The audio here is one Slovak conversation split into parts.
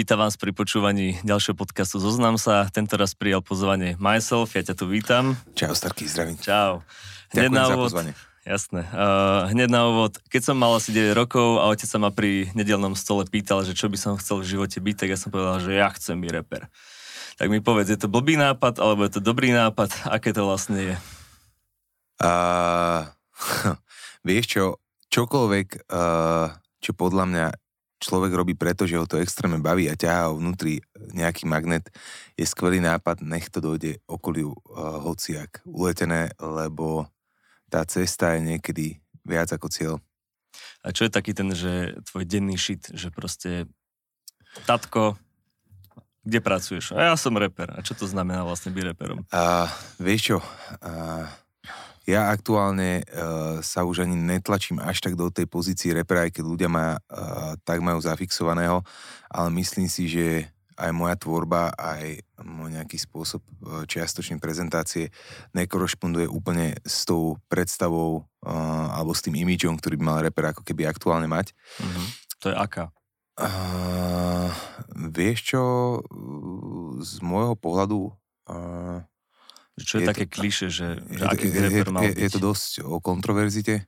Vítam vás pri počúvaní ďalšieho podcastu Zoznam sa. Tento raz prijal pozvanie Myself, ja ťa tu vítam. Čau, Starky, zdravím. Čau. Hneď Ďakujem na úvod, za pozvanie. Jasné. Uh, hneď na úvod, keď som mal asi 9 rokov a otec sa ma pri nedelnom stole pýtal, že čo by som chcel v živote byť, tak ja som povedal, že ja chcem byť reper. Tak mi povedz, je to blbý nápad, alebo je to dobrý nápad? Aké to vlastne je? Uh, vieš čo, čokoľvek, uh, čo podľa mňa človek robí preto, že ho to extrémne baví a ťahá ho vnútri nejaký magnet, je skvelý nápad, nech to dojde okoliu uh, hociak uletené, lebo tá cesta je niekedy viac ako cieľ. A čo je taký ten, že tvoj denný šit, že proste tatko, kde pracuješ? A ja som reper. A čo to znamená vlastne byť reperom? Uh, vieš čo, uh, ja aktuálne uh, sa už ani netlačím až tak do tej pozícii repera, aj keď ľudia ma uh, tak majú zafixovaného, ale myslím si, že aj moja tvorba, aj môj nejaký spôsob uh, čiastočnej prezentácie nekorešponduje úplne s tou predstavou uh, alebo s tým imidžom, ktorý by mal reper ako keby aktuálne mať. Mm-hmm. To je aká? Uh, vieš čo, z môjho pohľadu uh, čo je, je také to, kliše, že, že je, aký je, je, je, je to dosť o kontroverzite.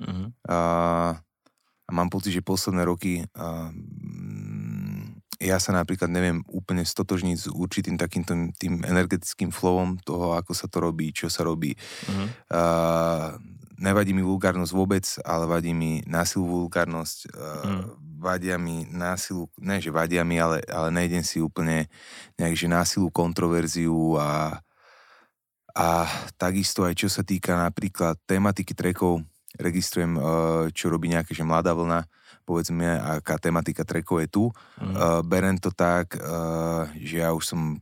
Uh-huh. A, a mám pocit, že posledné roky a, mm, ja sa napríklad neviem úplne stotožniť s určitým takým tým, energetickým flowom toho, ako sa to robí, čo sa robí. Uh-huh. A, nevadí mi vulgárnosť vôbec, ale vadí mi násilú vulgárnosť. Uh-huh. Vadia mi násilu, ne že vadia mi, ale, ale nejdem si úplne nejak, že násilú kontroverziu a a takisto aj čo sa týka napríklad tematiky trekov, registrujem, eh, čo robí nejaké, že mladá vlna, povedzme, aká tematika trekov je tu. Mm. Berem to tak, eh, že ja už som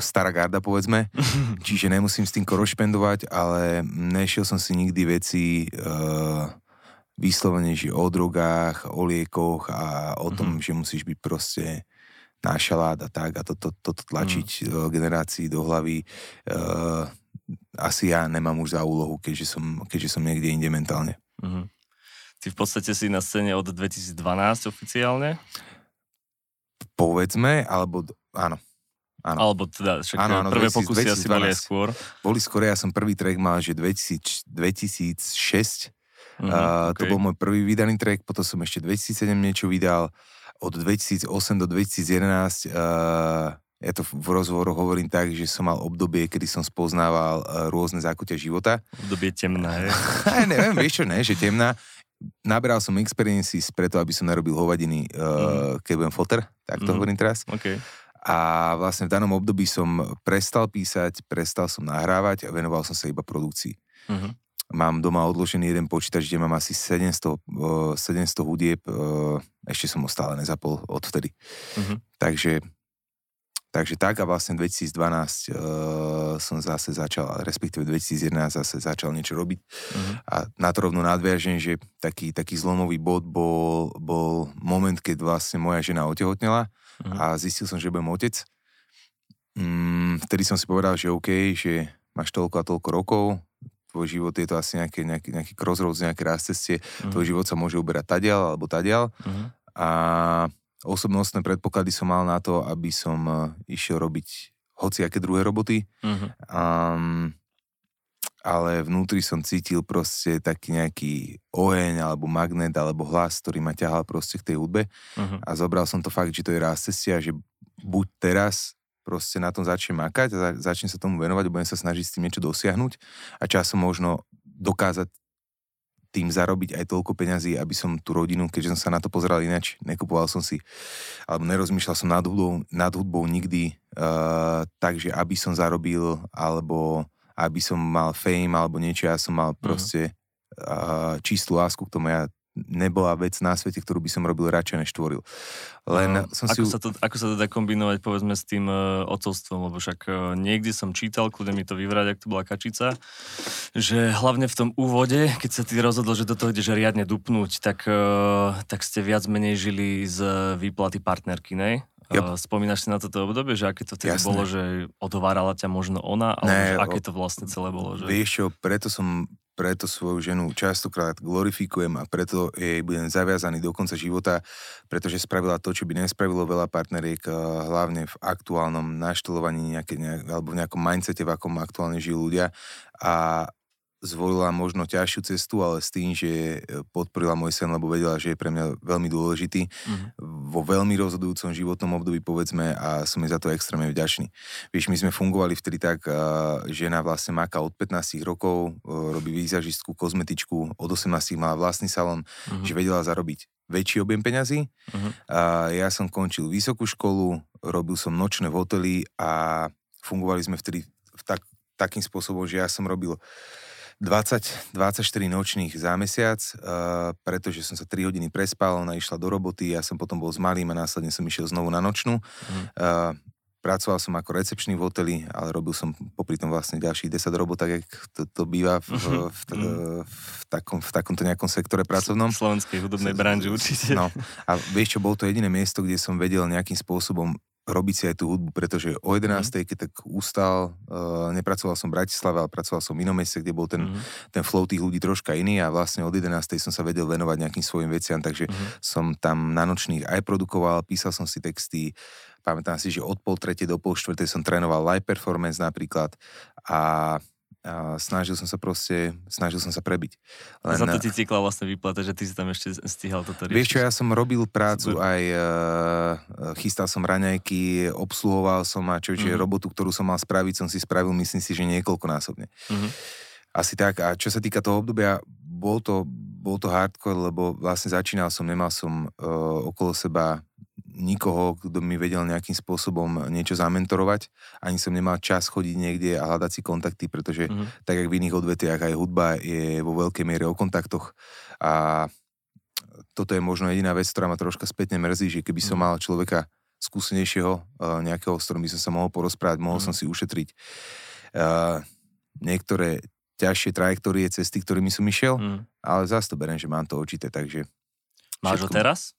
stará garda, povedzme, čiže nemusím s tým korešpendovať, ale nešiel som si nikdy veci vyslovene, že o drogách, o liekoch a o tom, mm-hmm. že musíš byť proste na šalát a tak a toto to, to, to tlačiť mm. generácii do hlavy. Uh, asi ja nemám už za úlohu, keďže som, keďže som niekde inde mentálne. Mm. Ty v podstate si na scéne od 2012 oficiálne? Povedzme, alebo áno. Áno. Alebo teda, však áno, áno, prvé 2000, pokusy 2012. asi boli aj skôr. Boli skôr, ja som prvý track mal, že 2000, 2006. Mm, uh, okay. To bol môj prvý vydaný track, potom som ešte 2007 niečo vydal od 2008 do 2011 uh, ja to v rozhovoroch hovorím tak, že som mal obdobie, kedy som spoznával uh, rôzne zákutia života. Obdobie temná, je? neviem, vieš čo, ne, že temná. Naberal som experiences preto, aby som nerobil hovadiny, uh, mm. keď budem foter, tak to mm. hovorím teraz. Okay. A vlastne v danom období som prestal písať, prestal som nahrávať a venoval som sa iba produkcii. Mm-hmm. Mám doma odložený jeden počítač, kde mám asi 700, uh, 700 hudieb, ešte som ho stále nezapol odvtedy. Uh-huh. Takže, takže tak a vlastne 2012 uh, som zase začal, respektíve 2011 zase začal niečo robiť. Uh-huh. A na to rovno nadviažem, že taký, taký zlomový bod bol, bol moment, keď vlastne moja žena otehotnela uh-huh. a zistil som, že budem otec. Mm, vtedy som si povedal, že OK, že máš toľko a toľko rokov, tvoj život je to asi nejaký, nejaký, nejaký crossroads, nejaké ceste, uh-huh. tvoj život sa môže uberať tadiaľ alebo tadiaľ uh-huh. a osobnostné predpoklady som mal na to, aby som uh, išiel robiť hociaké druhé roboty. Uh-huh. Um, ale vnútri som cítil proste taký nejaký oheň alebo magnet alebo hlas, ktorý ma ťahal proste k tej hudbe uh-huh. a zobral som to fakt, že to je raz cestia, že buď teraz proste na tom začnem makať a za, začnem sa tomu venovať budem sa snažiť s tým niečo dosiahnuť a časom možno dokázať tým zarobiť aj toľko peňazí, aby som tú rodinu, keďže som sa na to pozeral inač, nekupoval som si, alebo nerozmýšľal som nad hudbou, nad hudbou nikdy, uh, takže aby som zarobil, alebo aby som mal fame, alebo niečo, ja som mal mhm. proste uh, čistú lásku k tomu, ja nebola vec na svete, ktorú by som robil radšej než tvoril. Len no, som ako, si... sa to, ako sa to dá kombinovať povedzme s tým uh, otcovstvom, lebo však uh, niekde som čítal, kľudne mi to vyvrať, ak to bola kačica, že hlavne v tom úvode, keď sa ty rozhodol, že do toho ideš riadne dupnúť, tak, uh, tak ste viac menej žili z výplaty partnerky, ne? Yep. Spomínaš si na toto obdobie, že aké to vtedy bolo, že odovárala ťa možno ona, ale ne, aké to vlastne celé bolo? Že... Vieš čo, preto som preto svoju ženu častokrát glorifikujem a preto jej budem zaviazaný do konca života, pretože spravila to, čo by nespravilo veľa partneriek, hlavne v aktuálnom naštelovaní nejaké, nejak, alebo v nejakom mindsete, v akom aktuálne žijú ľudia. A zvolila možno ťažšiu cestu, ale s tým, že e, podporila môj sen, lebo vedela, že je pre mňa veľmi dôležitý mm-hmm. vo veľmi rozhodujúcom životnom období, povedzme, a som jej za to extrémne vďačný. Vieš, my sme fungovali vtedy tak, žena vlastne máka od 15 rokov, e, robí výzažistku, kozmetičku, od 18 mala vlastný salon, mm-hmm. že vedela zarobiť väčší objem peňazí. Uh-huh. A ja som končil vysokú školu, robil som nočné v hoteli a fungovali sme vtedy v tak, takým spôsobom, že ja som robil 20, 24 nočných za mesiac, uh, pretože som sa 3 hodiny prespal, ona išla do roboty, ja som potom bol s malým a následne som išiel znovu na nočnú. Mm. Uh, pracoval som ako recepčný v hoteli, ale robil som popri tom vlastne ďalších 10 robot, tak jak to, to býva v, v, v, mhm. v, takom, v takomto nejakom sektore pracovnom. V slovenskej hudobnej branži určite. No a vieš čo, bol to jediné miesto, kde som vedel nejakým spôsobom robiť si aj tú hudbu, pretože o 11. Mm. keď tak ustal, uh, nepracoval som v Bratislave, ale pracoval som v inom meste, kde bol ten, mm. ten flow tých ľudí troška iný a vlastne od 11. som sa vedel venovať nejakým svojim veciam, takže mm. som tam na nočných aj produkoval, písal som si texty, pamätám si, že od pol tretej do pol štvrtej som trénoval live performance napríklad a a snažil som sa proste, snažil som sa prebiť. Len, Za to ti cykla vlastne vyplata, že ty si tam ešte stihal toto riešiť. Vieš čo, ja som robil prácu Super. aj, uh, chystal som raňajky, obsluhoval som a čo, mm-hmm. robotu, ktorú som mal spraviť, som si spravil, myslím si, že niekoľkonásobne. Mm-hmm. Asi tak. A čo sa týka toho obdobia, bol to, bol to hardcore, lebo vlastne začínal som, nemal som uh, okolo seba nikoho, kto mi vedel nejakým spôsobom niečo zamentorovať. Ani som nemal čas chodiť niekde a hľadať si kontakty, pretože mm-hmm. tak, jak v iných odvetiach, aj hudba je vo veľkej miere o kontaktoch. A toto je možno jediná vec, ktorá ma troška spätne mrzí, že keby som mhm. mal človeka skúsenejšieho, uh, nejakého, s ktorým by som sa mohol porozprávať, mohol mm. som si ušetriť uh, niektoré ťažšie trajektórie, cesty, ktorými som išiel, mm. ale zase to beriem, že mám to určité, takže... Máš ho teraz?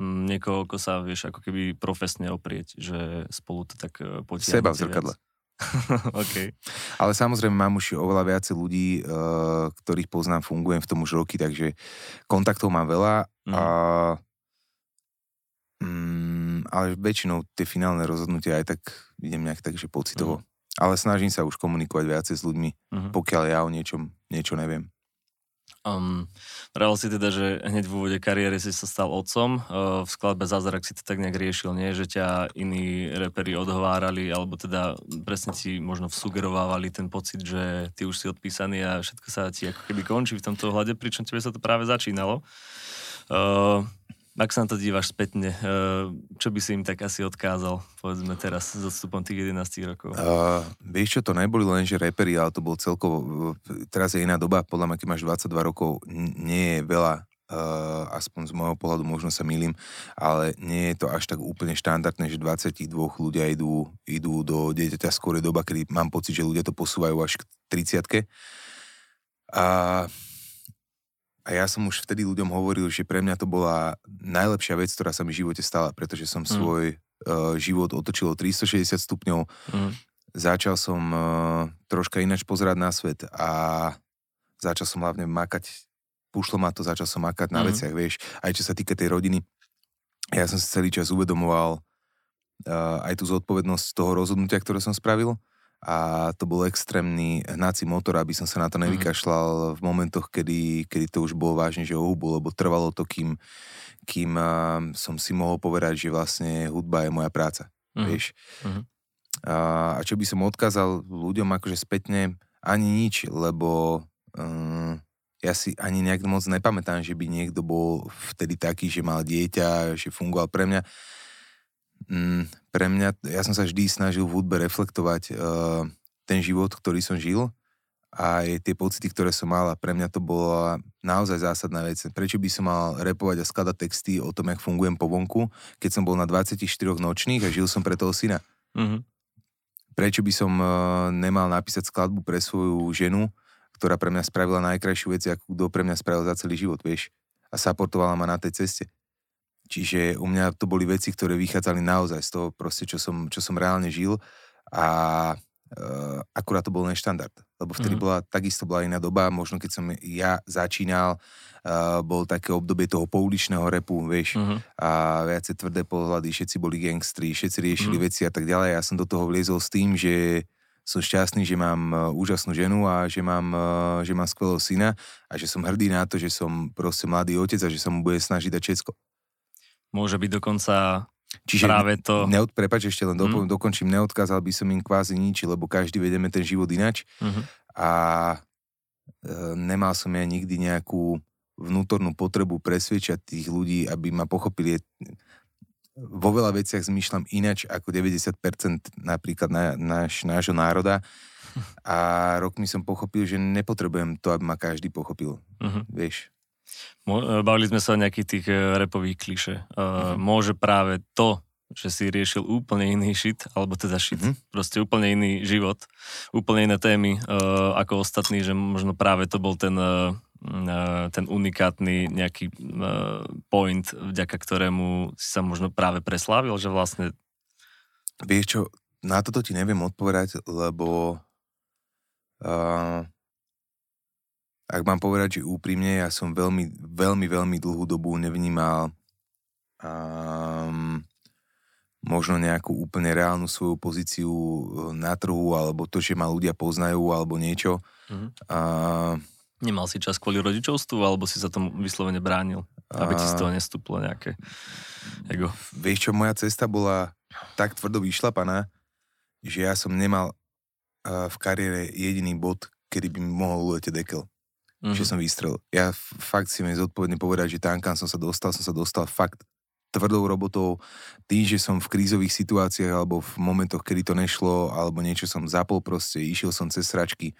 Niekoho, ako sa vieš ako keby profesne oprieť, že spolu to tak e, potiahnete Seba v zrkadle. okay. Ale samozrejme mám už oveľa viacej ľudí, uh, ktorých poznám, fungujem v tom už roky, takže kontaktov mám veľa. Mm. A, mm, ale väčšinou tie finálne rozhodnutia aj tak idem nejak tak, že pocitovo. Mm. Ale snažím sa už komunikovať viacej s ľuďmi, mm. pokiaľ ja o niečom niečo neviem. Um, si teda, že hneď v úvode kariéry si sa stal otcom. Uh, v skladbe Zázrak si to tak nejak riešil, nie? Že ťa iní reperi odhovárali, alebo teda presne ti možno vsugerovávali ten pocit, že ty už si odpísaný a všetko sa ti ako keby končí v tomto ohľade, pričom tebe sa to práve začínalo. Uh, ak sa na to dívaš spätne, eh, čo by si im tak asi odkázal, povedzme teraz, s odstupom tých 11 rokov? Uh, vieš čo, to neboli len, že reperi, ale to bol celkovo, teraz je iná doba, podľa mňa, keď máš 22 rokov, nie je veľa Uh, aspoň z môjho pohľadu, možno sa milím, ale nie je to až tak úplne štandardné, že 22 ľudia idú, idú do dieťaťa skôr doba, kedy mám pocit, že ľudia to posúvajú až k 30 A a ja som už vtedy ľuďom hovoril, že pre mňa to bola najlepšia vec, ktorá sa mi v živote stala, pretože som mm. svoj uh, život otočil o 360 stupňov. Mm. Začal som uh, troška ináč pozerať na svet a začal som hlavne makať, pušlo ma to, začal som makať na mm. veciach, vieš, aj čo sa týka tej rodiny. Ja som si celý čas uvedomoval uh, aj tú zodpovednosť toho rozhodnutia, ktoré som spravil a to bol extrémny hnací motor, aby som sa na to mhm. nevykašľal v momentoch, kedy, kedy to už bolo vážne, že hubu, lebo trvalo to, kým, kým som si mohol povedať, že vlastne hudba je moja práca, mm. vieš. Mm. A, a čo by som odkázal ľuďom akože spätne, ani nič, lebo um, ja si ani nejak moc nepamätám, že by niekto bol vtedy taký, že mal dieťa, že fungoval pre mňa mm, pre mňa, ja som sa vždy snažil v hudbe reflektovať uh, ten život, ktorý som žil a aj tie pocity, ktoré som mal a pre mňa to bola naozaj zásadná vec. Prečo by som mal repovať a skladať texty o tom, jak fungujem po vonku, keď som bol na 24 nočných a žil som pre toho syna. Mm-hmm. Prečo by som uh, nemal napísať skladbu pre svoju ženu, ktorá pre mňa spravila najkrajšiu vec, ako kto pre mňa spravil za celý život, vieš? A supportovala ma na tej ceste. Čiže u mňa to boli veci, ktoré vychádzali naozaj z toho proste, čo som, čo som reálne žil a uh, akurát to bol neštandard. lebo vtedy mm. bola, takisto bola iná doba, možno keď som ja začínal, uh, bol také obdobie toho pouličného repu, vieš, mm-hmm. a viacej tvrdé pohľady, všetci boli gangstri, všetci riešili mm. veci a tak ďalej. Ja som do toho vliezol s tým, že som šťastný, že mám uh, úžasnú ženu a že mám, že mám skvelého syna a že som hrdý na to, že som proste mladý otec a že sa mu bude snažiť dať všetko. Môže byť dokonca Čiže práve to... Neod, prepač, ešte len mm. dokončím, neodkázal by som im kvázi nič, lebo každý vedeme ten život inač mm-hmm. a e, nemal som ja nikdy nejakú vnútornú potrebu presvedčať tých ľudí, aby ma pochopili. Vo veľa veciach zmýšľam inač ako 90% napríklad na, náš, nášho národa a rok mi som pochopil, že nepotrebujem to, aby ma každý pochopil. Mm-hmm. Vieš? E, bavili sme sa o nejakých tých e, repových kliše. Uh-huh. Môže práve to, že si riešil úplne iný shit, alebo teda shit, uh-huh. proste úplne iný život, úplne iné témy uh, ako ostatní, že možno práve to bol ten, uh, ten unikátny nejaký uh, point, vďaka ktorému si sa možno práve preslávil, že vlastne... Vieš čo, na toto ti neviem odpovedať, lebo uh, ak mám povedať, že úprimne, ja som veľmi, veľmi, veľmi dlhú dobu nevnímal um, možno nejakú úplne reálnu svoju pozíciu e, na trhu, alebo to, že ma ľudia poznajú, alebo niečo. Mm-hmm. Uh, Nemal si čas kvôli rodičovstvu, alebo si sa tomu vyslovene bránil, aby ti z toho nestúplo nejaké ego? Vieš čo, moja cesta bola tak tvrdo vyšlapaná, že ja som nemal uh, v kariére jediný bod, kedy by mi mohol uletieť dekel mm-hmm. že som vystrel. Ja fakt si mi zodpovedne povedať, že tam, kam som sa dostal, som sa dostal fakt tvrdou robotou, tým, že som v krízových situáciách alebo v momentoch, kedy to nešlo, alebo niečo som zapol proste, išiel som cez sračky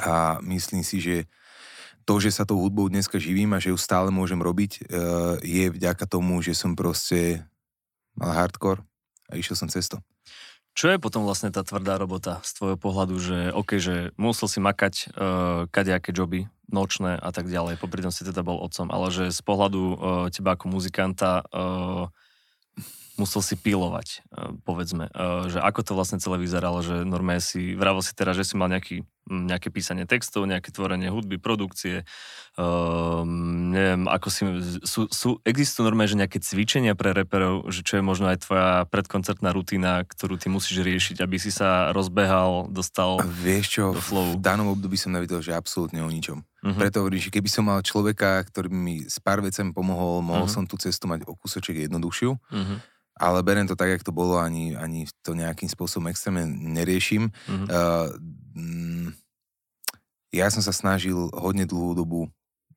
a myslím si, že to, že sa tou hudbou dneska živím a že ju stále môžem robiť, e, je vďaka tomu, že som proste mal hardcore a išiel som cesto. Čo je potom vlastne tá tvrdá robota z tvojho pohľadu, že OK, že musel si makať uh, kadejaké joby, nočné a tak ďalej, popri tom si teda bol otcom, ale že z pohľadu uh, teba ako muzikanta uh, musel si pilovať, uh, povedzme, uh, že ako to vlastne celé vyzeralo, že normálne si, vravel si teraz, že si mal nejaký, nejaké písanie textov, nejaké tvorenie hudby, produkcie, uh, neviem, ako si, sú, sú, existujú normálne, že nejaké cvičenia pre reperov, že čo je možno aj tvoja predkoncertná rutina, ktorú ty musíš riešiť, aby si sa rozbehal, dostal vieš čo, do flow. v danom období som nevidel, že absolútne o ničom. Uh-huh. Preto hovorím, že keby som mal človeka, ktorý mi s pár vecem pomohol, mohol uh-huh. som tú cestu mať o kúsoček jednoduchšiu. Uh-huh ale berem to tak, jak to bolo, ani, ani to nejakým spôsobom extrémne neriešim. Mm-hmm. Uh, mm, ja som sa snažil hodne dlhú dobu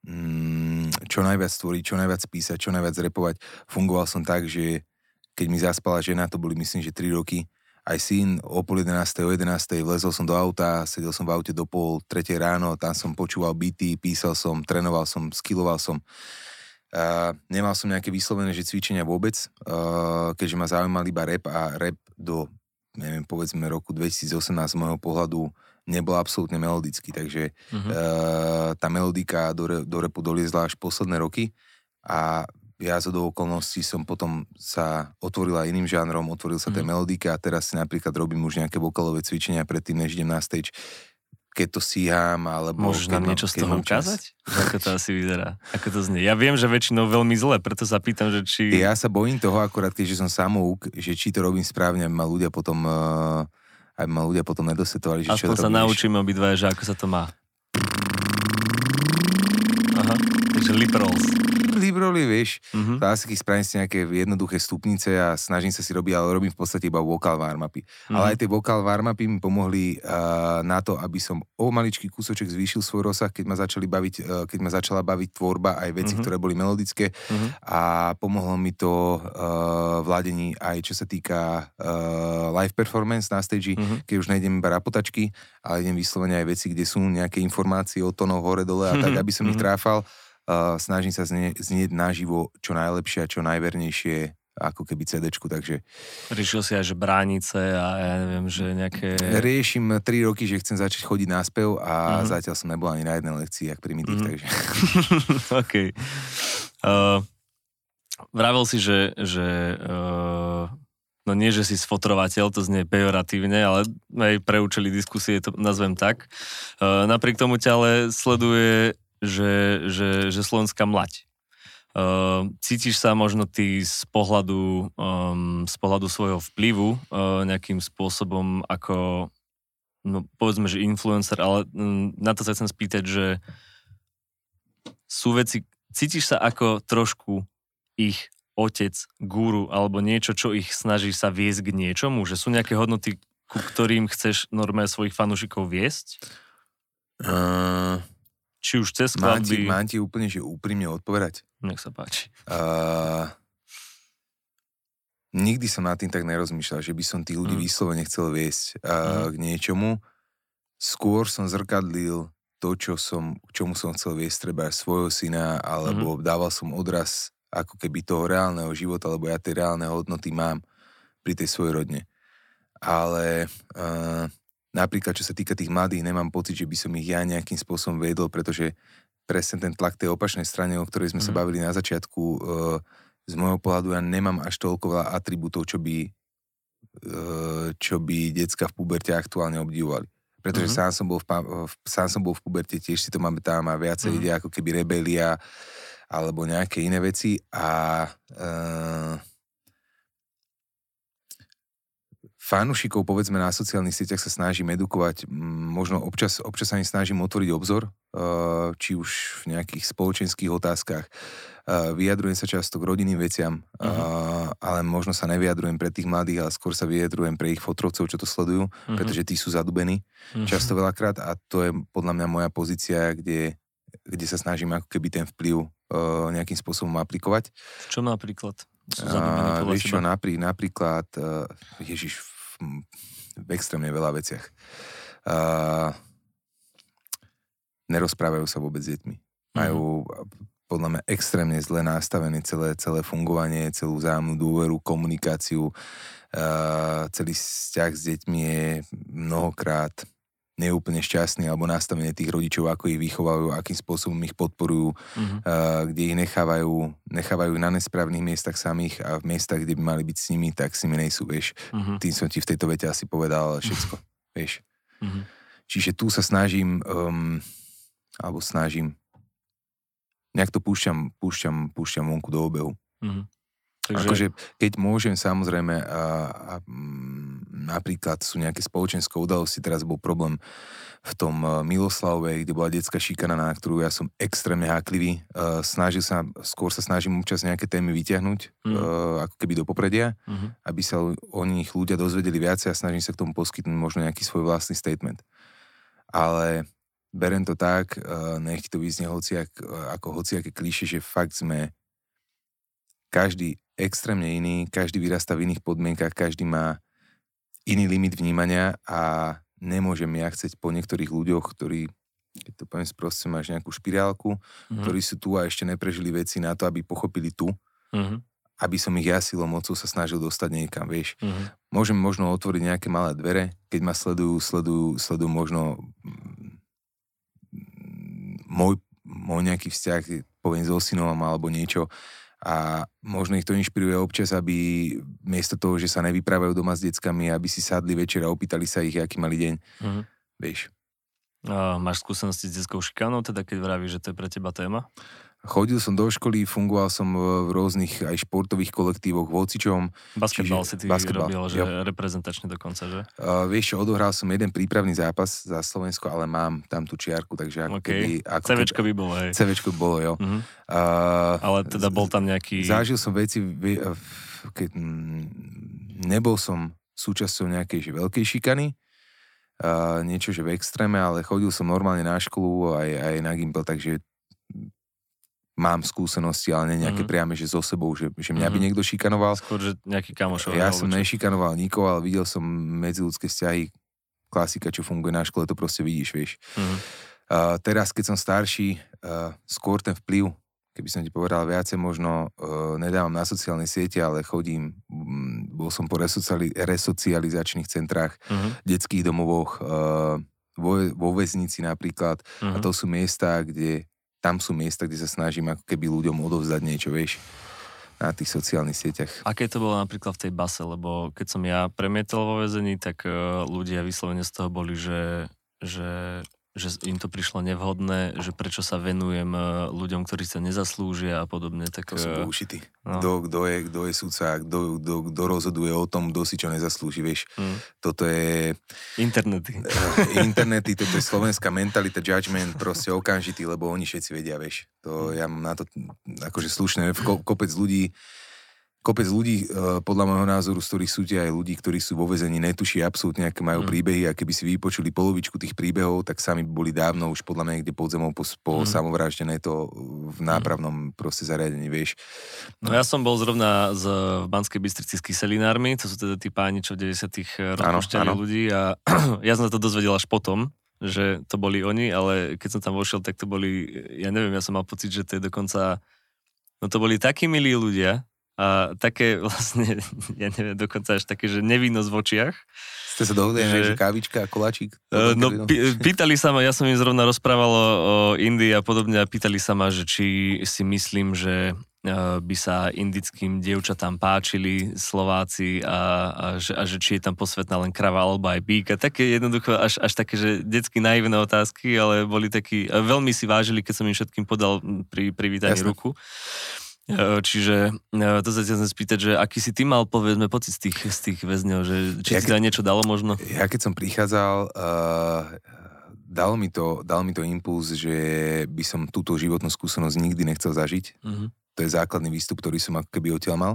mm, čo najviac stvoriť, čo najviac písať, čo najviac repovať. Fungoval som tak, že keď mi zaspala žena, to boli myslím, že 3 roky, aj syn o pol 11. o 11. vlezol som do auta, sedel som v aute do pol 3. ráno, tam som počúval byty, písal som, trénoval som, skiloval som. Uh, nemal som nejaké vyslovené, že cvičenia vôbec, keďže ma zaujímal iba rap a rap do, neviem, povedzme roku 2018 z môjho pohľadu nebol absolútne melodický, takže uh-huh. uh, tá melodika do, do repu doliezla až posledné roky a ja zo do okolností som potom sa otvorila iným žánrom, otvoril sa uh-huh. tej melodika a teraz si napríklad robím už nejaké vokalové cvičenia predtým, než idem na stage keď to síham, alebo... Môžeš nám niečo z toho ukázať? Ako to asi vyzerá? Ako to znie? Ja viem, že väčšinou veľmi zle, preto sa pýtam, že či... Ja sa bojím toho akurát, keďže som samouk, že či to robím správne, aby ma ľudia potom... Uh, aby ma ľudia potom nedosetovali, že Aspoň čo sa naučíme obidva, že ako sa to má. Aha, takže lip rolls libroli, vieš, mm-hmm. klasiky spravím si nejaké jednoduché stupnice a snažím sa si robiť, ale robím v podstate iba vokál warmupy. Mm-hmm. Ale aj tie vokál warmupy mi pomohli uh, na to, aby som o maličký kúsoček zvýšil svoj rozsah, keď ma, začali baviť, uh, keď ma začala baviť tvorba aj veci, mm-hmm. ktoré boli melodické mm-hmm. a pomohlo mi to uh, v ladení aj čo sa týka uh, live performance na stage, mm-hmm. keď už nejdem iba rapotačky, ale idem vyslovene aj veci, kde sú nejaké informácie o tónoch hore dole a tak, aby som mm-hmm. ich tráfal Uh, snažím sa znie, znieť naživo čo najlepšie a čo najvernejšie ako keby CDčku, takže... Riešil si aj, že bránice a ja neviem, že nejaké... Riešim 3 roky, že chcem začať chodiť na spev a uh-huh. zatiaľ som nebol ani na jednej lekcii, jak primitív, uh-huh. takže... OK. Uh, vravel si, že, že uh, no nie, že si sfotrovateľ, to znie pejoratívne, ale aj pre účely diskusie to nazvem tak. Uh, napriek tomu ťa ale sleduje, že, že, že slovenská mlať. Uh, cítiš sa možno ty z pohľadu, um, z pohľadu svojho vplyvu uh, nejakým spôsobom ako, no povedzme, že influencer, ale um, na to sa chcem spýtať, že sú veci, cítiš sa ako trošku ich otec, guru alebo niečo, čo ich snaží sa viesť k niečomu? Že sú nejaké hodnoty, ku ktorým chceš normálne svojich fanúšikov viesť? Uh, Či už cez skladby? Mám ti, úplne, že úprimne odpovedať. Nech sa páči. Uh, nikdy som nad tým tak nerozmýšľal, že by som tých ľudí mm. vyslovene chcel viesť uh, mm. k niečomu. Skôr som zrkadlil to, čo som, čomu som chcel viesť treba svojho syna, alebo mm. dával som odraz ako keby toho reálneho života, lebo ja tie reálne hodnoty mám pri tej svojej rodne. Ale uh, napríklad, čo sa týka tých mladých, nemám pocit, že by som ich ja nejakým spôsobom vedol, pretože presne ten tlak tej opačnej strany, o ktorej sme mm. sa mhm. bavili na začiatku, uh, z môjho pohľadu ja nemám až toľko veľa atribútov, čo by, uh, čo by decka v puberte aktuálne obdivovali. Pretože mm-hmm. sám, som bol v, sám som bol v puberte, tiež si to máme tam a viacej mm-hmm. ide ako keby rebelia, alebo nejaké iné veci a uh, fanúšikov, povedzme, na sociálnych sieťach sa snažím edukovať, možno občas, občas sa im snažím otvoriť obzor, uh, či už v nejakých spoločenských otázkach. Uh, vyjadrujem sa často k rodinným veciam, uh-huh. uh, ale možno sa nevyjadrujem pre tých mladých, ale skôr sa vyjadrujem pre ich fotrovcov, čo to sledujú, uh-huh. pretože tí sú zadubení uh-huh. často veľakrát a to je podľa mňa moja pozícia, kde, kde sa snažím ako keby ten vplyv nejakým spôsobom aplikovať. Čo napríklad? Uh, vieš čo, naprí, napríklad, ježiš, v, extrémne veľa veciach. Uh, nerozprávajú sa vôbec s deťmi. Majú podľa mňa extrémne zle nastavené celé, celé fungovanie, celú vzájomnú dôveru, komunikáciu. Uh, celý vzťah s deťmi je mnohokrát neúplne šťastní alebo nastavenie tých rodičov, ako ich vychovajú, akým spôsobom ich podporujú, uh, kde ich nechávajú, nechávajú na nesprávnych miestach samých a v miestach, kde by mali byť s nimi, tak s nimi nejsú, vieš. Uh-huh. Tým som ti v tejto vete asi povedal všetko, vieš. Uh-huh. Čiže tu sa snažím, um, alebo snažím, nejak to púšťam, púšťam, púšťam vonku do obehu. Uh-huh. Takže... Akože, keď môžem, samozrejme, a, a, napríklad sú nejaké spoločenské udalosti, teraz bol problém v tom Miloslave, kde bola detská šikana, na ktorú ja som extrémne háklivý. Uh, snažil sa, skôr sa snažím občas nejaké témy vyťahnuť, mm. uh, ako keby do popredia, mm-hmm. aby sa o nich ľudia dozvedeli viacej a snažím sa k tomu poskytnúť možno nejaký svoj vlastný statement. Ale berem to tak, uh, nech to vyznie hociak, ako hociaké klíše, že fakt sme každý extrémne iný, každý vyrastá v iných podmienkach, každý má iný limit vnímania a nemôžem ja chcieť po niektorých ľuďoch, ktorí, keď to poviem sproste, máš nejakú špirálku, mm-hmm. ktorí sú tu a ešte neprežili veci na to, aby pochopili tu, mm-hmm. aby som ich ja silou mocou sa snažil dostať niekam, vieš. Mm-hmm. Môžem možno otvoriť nejaké malé dvere, keď ma sledujú, sledujú, sledujú možno mm, môj, môj nejaký vzťah, poviem so synom alebo niečo, a možno ich to inšpiruje občas, aby miesto toho, že sa nevyprávajú doma s deckami, aby si sadli večer a opýtali sa ich, aký mali deň. Mm-hmm. Vieš. A máš skúsenosti s detskou šikanou, teda keď vravíš, že to je pre teba téma? Chodil som do školy, fungoval som v rôznych aj športových kolektívoch, vocičom. Basketbal čiže, si ty basketbal, robil, že jo. reprezentačne dokonca, že? Uh, vieš čo, odohral som jeden prípravný zápas za Slovensko, ale mám tam tú čiarku, takže ako okay. keby... Ako CVčko by bolo, hej. CVčko by bolo, jo. Uh-huh. Uh, ale teda bol tam nejaký... Zažil som veci, keď nebol som súčasťou nejakej že veľkej šikany, uh, niečo, že v extréme, ale chodil som normálne na školu aj, aj na gimbal, takže mám skúsenosti, ale nie nejaké mm-hmm. priame, že so sebou, že, že mňa mm-hmm. by mhm. niekto šikanoval. Skôr, že nejaký kamošov. Ja som nešikanoval nikoho, ale videl som medziludské vzťahy, klasika, čo funguje na škole, to proste vidíš, vieš. Mm-hmm. Uh, teraz, keď som starší, uh, skôr ten vplyv, keby som ti povedal viacej, možno uh, nedávam na sociálne siete, ale chodím, um, bol som po resociali- resocializačných centrách, mm-hmm. detských domovoch, uh, vo, vo väznici napríklad. Mm-hmm. A mhm. to sú miesta, kde tam sú miesta, kde sa snažím ako keby ľuďom odovzdať niečo, vieš. na tých sociálnych sieťach. Aké to bolo napríklad v tej base, lebo keď som ja premietal vo väzení, tak uh, ľudia vyslovene z toho boli, že, že že im to prišlo nevhodné, že prečo sa venujem e, ľuďom, ktorí sa nezaslúžia a podobne. Tak, to sú e, bullshity. No. Kto, kto, je, kto je sudca, kto, kto, kto rozhoduje o tom, kto si čo nezaslúži, vieš. Mm. Toto je... Internety. E, internety, toto je slovenská mentalita, judgment, proste okamžitý, lebo oni všetci vedia, vieš. To mm. ja mám na to akože slušné, kopec ľudí kopec ľudí, uh, podľa môjho názoru, z ktorých sú aj ľudí, ktorí sú vo vezení, netuší absolútne, aké majú mm. príbehy a keby si vypočuli polovičku tých príbehov, tak sami boli dávno už podľa mňa niekde pod zemou po, po mm. samovražde, to v mm. nápravnom mm. proste zariadení, vieš. No. no ja som bol zrovna z Banskej Bystrici s kyselinármi, to sú teda tí páni, čo v 90 rozpušťali ľudí a ja som to dozvedel až potom, že to boli oni, ale keď som tam vošiel, tak to boli, ja neviem, ja som mal pocit, že to je dokonca, no to boli takí milí ľudia, a také vlastne, ja neviem, dokonca až také, že nevinnosť v očiach. Ste sa dohodli, že, že kávička a koláčik? Uh, no, pý, pýtali sa ma, ja som im zrovna rozprával o, o Indii a podobne a pýtali sa ma, že či si myslím, že uh, by sa indickým dievčatám páčili Slováci a, a, že, a že či je tam posvetná len krava alebo aj bík a také jednoducho až, až také, že detsky naivné otázky, ale boli takí, veľmi si vážili, keď som im všetkým podal pri privítaní ruku. E, čiže e, to sa chcem spýtať, že aký si ty mal, povedzme, pocit z tých, z tých väzňov, že či ja, si keď, niečo dalo možno? Ja keď som prichádzal, uh, dal, mi to, dal mi to impuls, že by som túto životnú skúsenosť nikdy nechcel zažiť. Uh-huh. To je základný výstup, ktorý som ako keby odtiaľ mal.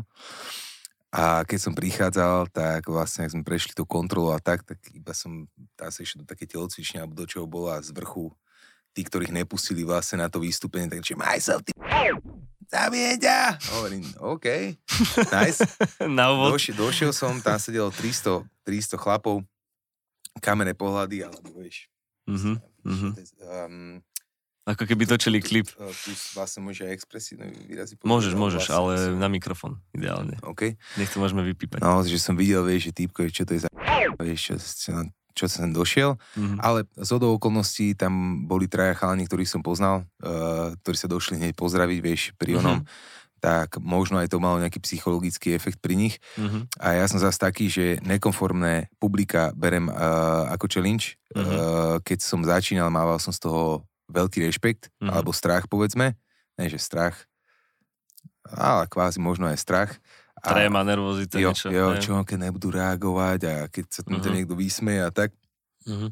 A keď som prichádzal, tak vlastne, ak sme prešli tú kontrolu a tak, tak iba som tam sa ešte do také telocvične, alebo do čoho bola z vrchu tí, ktorých nepustili vlastne na to výstupenie, takže sa, ty zabijem ťa. Hovorím, OK, nice. Na úvod. Došiel, došiel som, tam sedelo 300, 300 chlapov, kamenné pohľady, alebo vieš. Mm-hmm. Um, ako keby točili klip. Tu vlastne môže aj expresívne výrazy. Môžeš, môžeš, vlastne ale som... na mikrofón, ideálne. OK. Nech to môžeme vypípať. No, že som videl, vieš, že týpko, čo to je za... Vieš, čo, čo, čo som došiel, mm-hmm. ale z hodou okolností tam boli traja chalani, ktorých som poznal, uh, ktorí sa došli hneď pozdraviť, vieš, pri onom, mm-hmm. tak možno aj to malo nejaký psychologický efekt pri nich. Mm-hmm. A ja som zase taký, že nekonformné publika berem uh, ako challenge. Mm-hmm. Uh, keď som začínal, mával som z toho veľký rešpekt, mm-hmm. alebo strach, povedzme. Ne, že strach, ale kvázi možno aj strach. Tréma, nervozita, jo, niečo. Jo, čo keď nebudú reagovať a keď sa tam uh-huh. niekto vysmeje a tak. Uh-huh.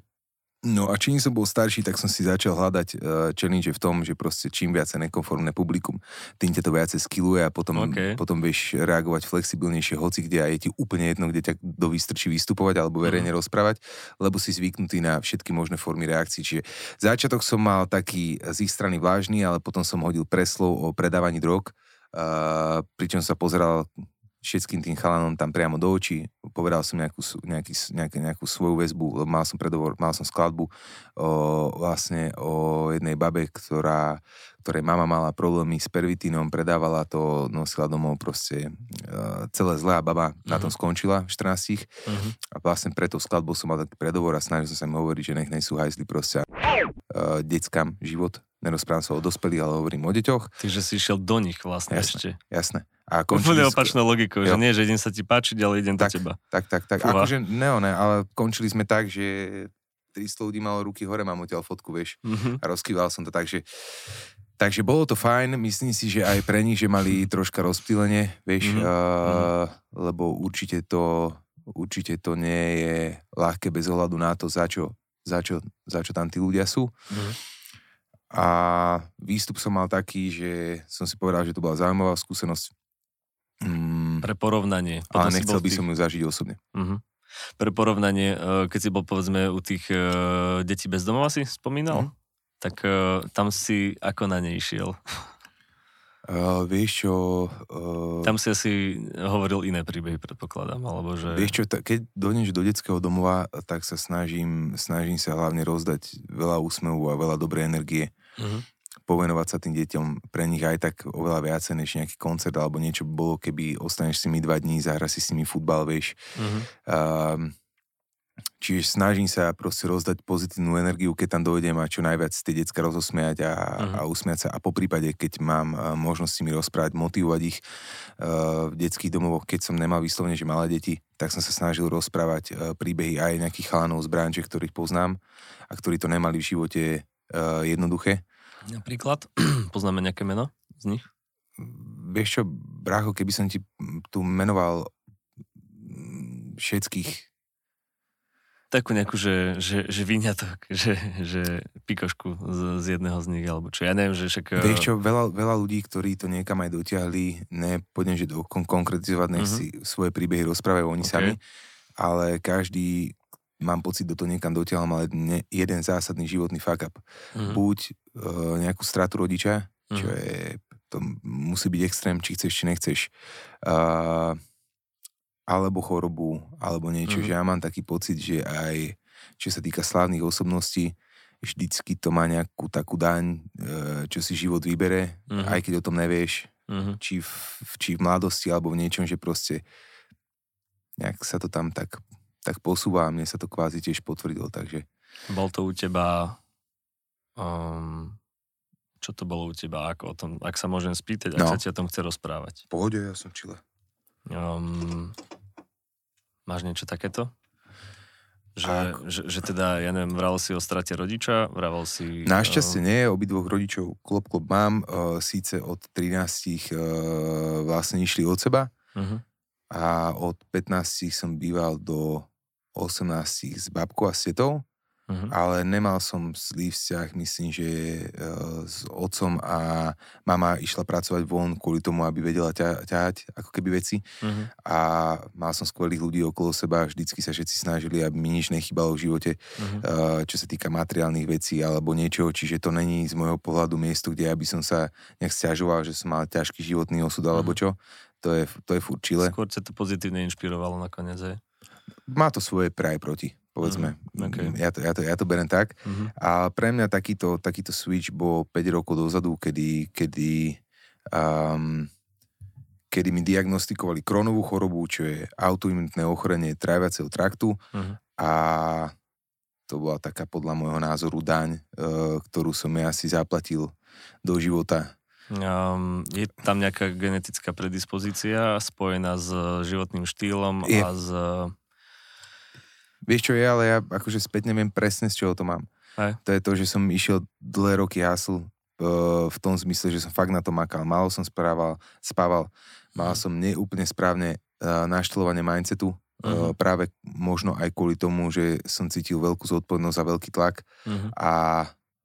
No a čím som bol starší, tak som si začal hľadať uh, challenge v tom, že proste čím viac nekonformné publikum, tým ťa to viacej skilluje a potom, okay. potom vieš reagovať flexibilnejšie hoci kde a je ti úplne jedno, kde ťa kto vystrčí vystupovať alebo verejne uh-huh. rozprávať, lebo si zvyknutý na všetky možné formy reakcií. Čiže začiatok som mal taký z ich strany vážny, ale potom som hodil preslov o predávaní drog, uh, pričom sa pozeral všetkým tým chalanom tam priamo do očí, povedal som nejakú, nejaký, nejakú, nejakú svoju väzbu, mal som predovor, mal som skladbu o, vlastne o jednej babe, ktorá, ktorej mama mala problémy s pervitínom, predávala to, nosila domov proste uh, celé zlé a baba uh-huh. na tom mhm. skončila v 14 uh-huh. a vlastne preto skladbou som mal taký predovor a snažil som sa im hovoriť, že nech nejsú hajzli proste uh, deckám život, nerozprávam sa o dospelých, ale hovorím o deťoch. Takže si išiel do nich vlastne jasné, ešte. Jasné. A Úplne opačnou logikou, že nie, že idem sa ti páčiť, ale idem tak, do teba. Tak, tak, tak. Fúha. Akože, ne, ne, ale končili sme tak, že 300 ľudí malo ruky hore, mám odtiaľ fotku, vieš. Mm-hmm. A rozkýval som to tak, že Takže bolo to fajn, myslím si, že aj pre nich, že mali troška rozptýlenie, vieš, mm-hmm. uh, lebo určite to, určite to nie je ľahké bez ohľadu na to, za čo, za čo, za čo tam tí ľudia sú. Mm-hmm. A výstup som mal taký, že som si povedal, že to bola zaujímavá skúsenosť. Mm, Pre porovnanie. Potom ale nechcel by tých... som ju zažiť osobne. Uh-huh. Pre porovnanie, eh, keď si bol povedzme u tých uh, detí bez domova si spomínal, uh-huh. tak uh, tam si ako na nej išiel? Uh, vieš čo... Uh, tam si asi hovoril iné príbehy, predpokladám, alebo že... Vieš čo, t- keď dojdeš do detského domova, tak sa snažím, snažím sa hlavne rozdať veľa úsmevu a veľa dobrej energie. Uh-huh povenovať sa tým deťom pre nich aj tak oveľa viacej než nejaký koncert alebo niečo bolo, keby ostaneš s nimi dva dní, zahra si s nimi futbal, vieš. Uh-huh. Uh, Čiže snažím sa proste rozdať pozitívnu energiu, keď tam dojdem a čo najviac tie decka rozosmiať a, uh-huh. a usmiať sa. A po prípade, keď mám možnosť si mi rozprávať, motivovať ich uh, v detských domovoch, keď som nemal vyslovene, že malé deti, tak som sa snažil rozprávať príbehy aj nejakých chalanov z branže, ktorých poznám a ktorí to nemali v živote uh, jednoduché. Napríklad? Poznáme nejaké meno z nich? Vieš čo, brácho, keby som ti tu menoval všetkých takú nejakú, že, že, že vyňatok, že, že pikošku z, z jedného z nich, alebo čo, ja neviem, že však... Vieš čo, veľa, veľa ľudí, ktorí to niekam aj dotiahli, ne, poďme, že do, kon- konkretizovať, nech uh-huh. si svoje príbehy rozprávajú oni okay. sami, ale každý, mám pocit, do toho niekam dotiahol, ale ne, jeden zásadný životný fuck up. Uh-huh. Buď uh, nejakú stratu rodiča, čo uh-huh. je, to musí byť extrém, či chceš, či nechceš. Uh, alebo chorobu, alebo niečo, mm-hmm. že ja mám taký pocit, že aj čo sa týka slávnych osobností, vždycky to má nejakú takú daň, e, čo si život vybere, mm-hmm. aj keď o tom nevieš, mm-hmm. či, v, či v mladosti, alebo v niečom, že proste nejak sa to tam tak, tak posúva a mne sa to kvázi tiež potvrdilo, takže... Bol to u teba... Um, čo to bolo u teba? Ako o tom, ak sa môžem spýtať, ak no. sa ti o tom chce rozprávať? Pohode, ja som čile. Um, Máš niečo takéto? Že, že, že teda, ja neviem, vravel si o strate rodiča, vravel si... Našťastie uh... nie, obidvoch rodičov klop klop mám, uh, síce od 13 uh, vlastne išli od seba uh-huh. a od 15 som býval do 18 s babkou a setou Uh-huh. Ale nemal som zlý vzťah, myslím, že uh, s otcom a mama išla pracovať von kvôli tomu, aby vedela ťa, ťahať ako keby veci. Uh-huh. A mal som skvelých ľudí okolo seba, vždycky sa všetci snažili, aby mi nič nechybalo v živote, uh-huh. uh, čo sa týka materiálnych vecí alebo niečoho, čiže to není z môjho pohľadu miesto, kde aby som sa nejak stiažoval, že som mal ťažký životný osud uh-huh. alebo čo. To je, to je furt čile. Skôr sa to pozitívne inšpirovalo nakoniec, aj? Má to svoje pre aj proti povedzme. Mm, okay. ja, to, ja, to, ja to berem tak. Mm-hmm. A pre mňa takýto, takýto switch bol 5 rokov dozadu, kedy, kedy, um, kedy mi diagnostikovali kronovú chorobu, čo je autoimunitné ochorenie tráviaceho traktu mm-hmm. a to bola taká podľa môjho názoru daň, uh, ktorú som ja si zaplatil do života. Um, je tam nejaká genetická predispozícia spojená s životným štýlom je. a s Vieš čo je, ale ja akože späť neviem presne, z čoho to mám. Aj. To je to, že som išiel dlhé roky hasl uh, v tom zmysle, že som fakt na to makal. Málo som správal, spával, mal mhm. som neúplne správne uh, naštelovanie mindsetu, uh-huh. uh, práve možno aj kvôli tomu, že som cítil veľkú zodpovednosť a veľký tlak uh-huh. a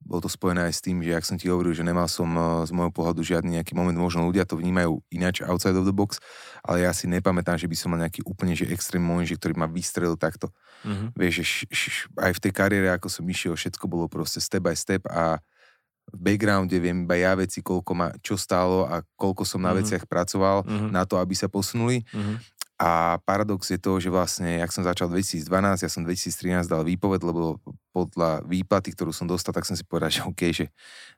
bolo to spojené aj s tým, že ak som ti hovoril, že nemal som z môjho pohľadu žiadny nejaký moment, možno ľudia to vnímajú ináč outside of the box, ale ja si nepamätám, že by som mal nejaký úplne že extrém moment, že ktorý ma vystrelil takto. Mm-hmm. Vieš, že š, š, aj v tej kariére, ako som išiel, všetko bolo proste step by step a v backgrounde viem iba ja veci, koľko ma čo stálo a koľko som na mm-hmm. veciach pracoval mm-hmm. na to, aby sa posunuli. Mm-hmm. A paradox je to, že vlastne, jak som začal 2012, ja som 2013 dal výpoved, lebo podľa výplaty, ktorú som dostal, tak som si povedal, že OK, že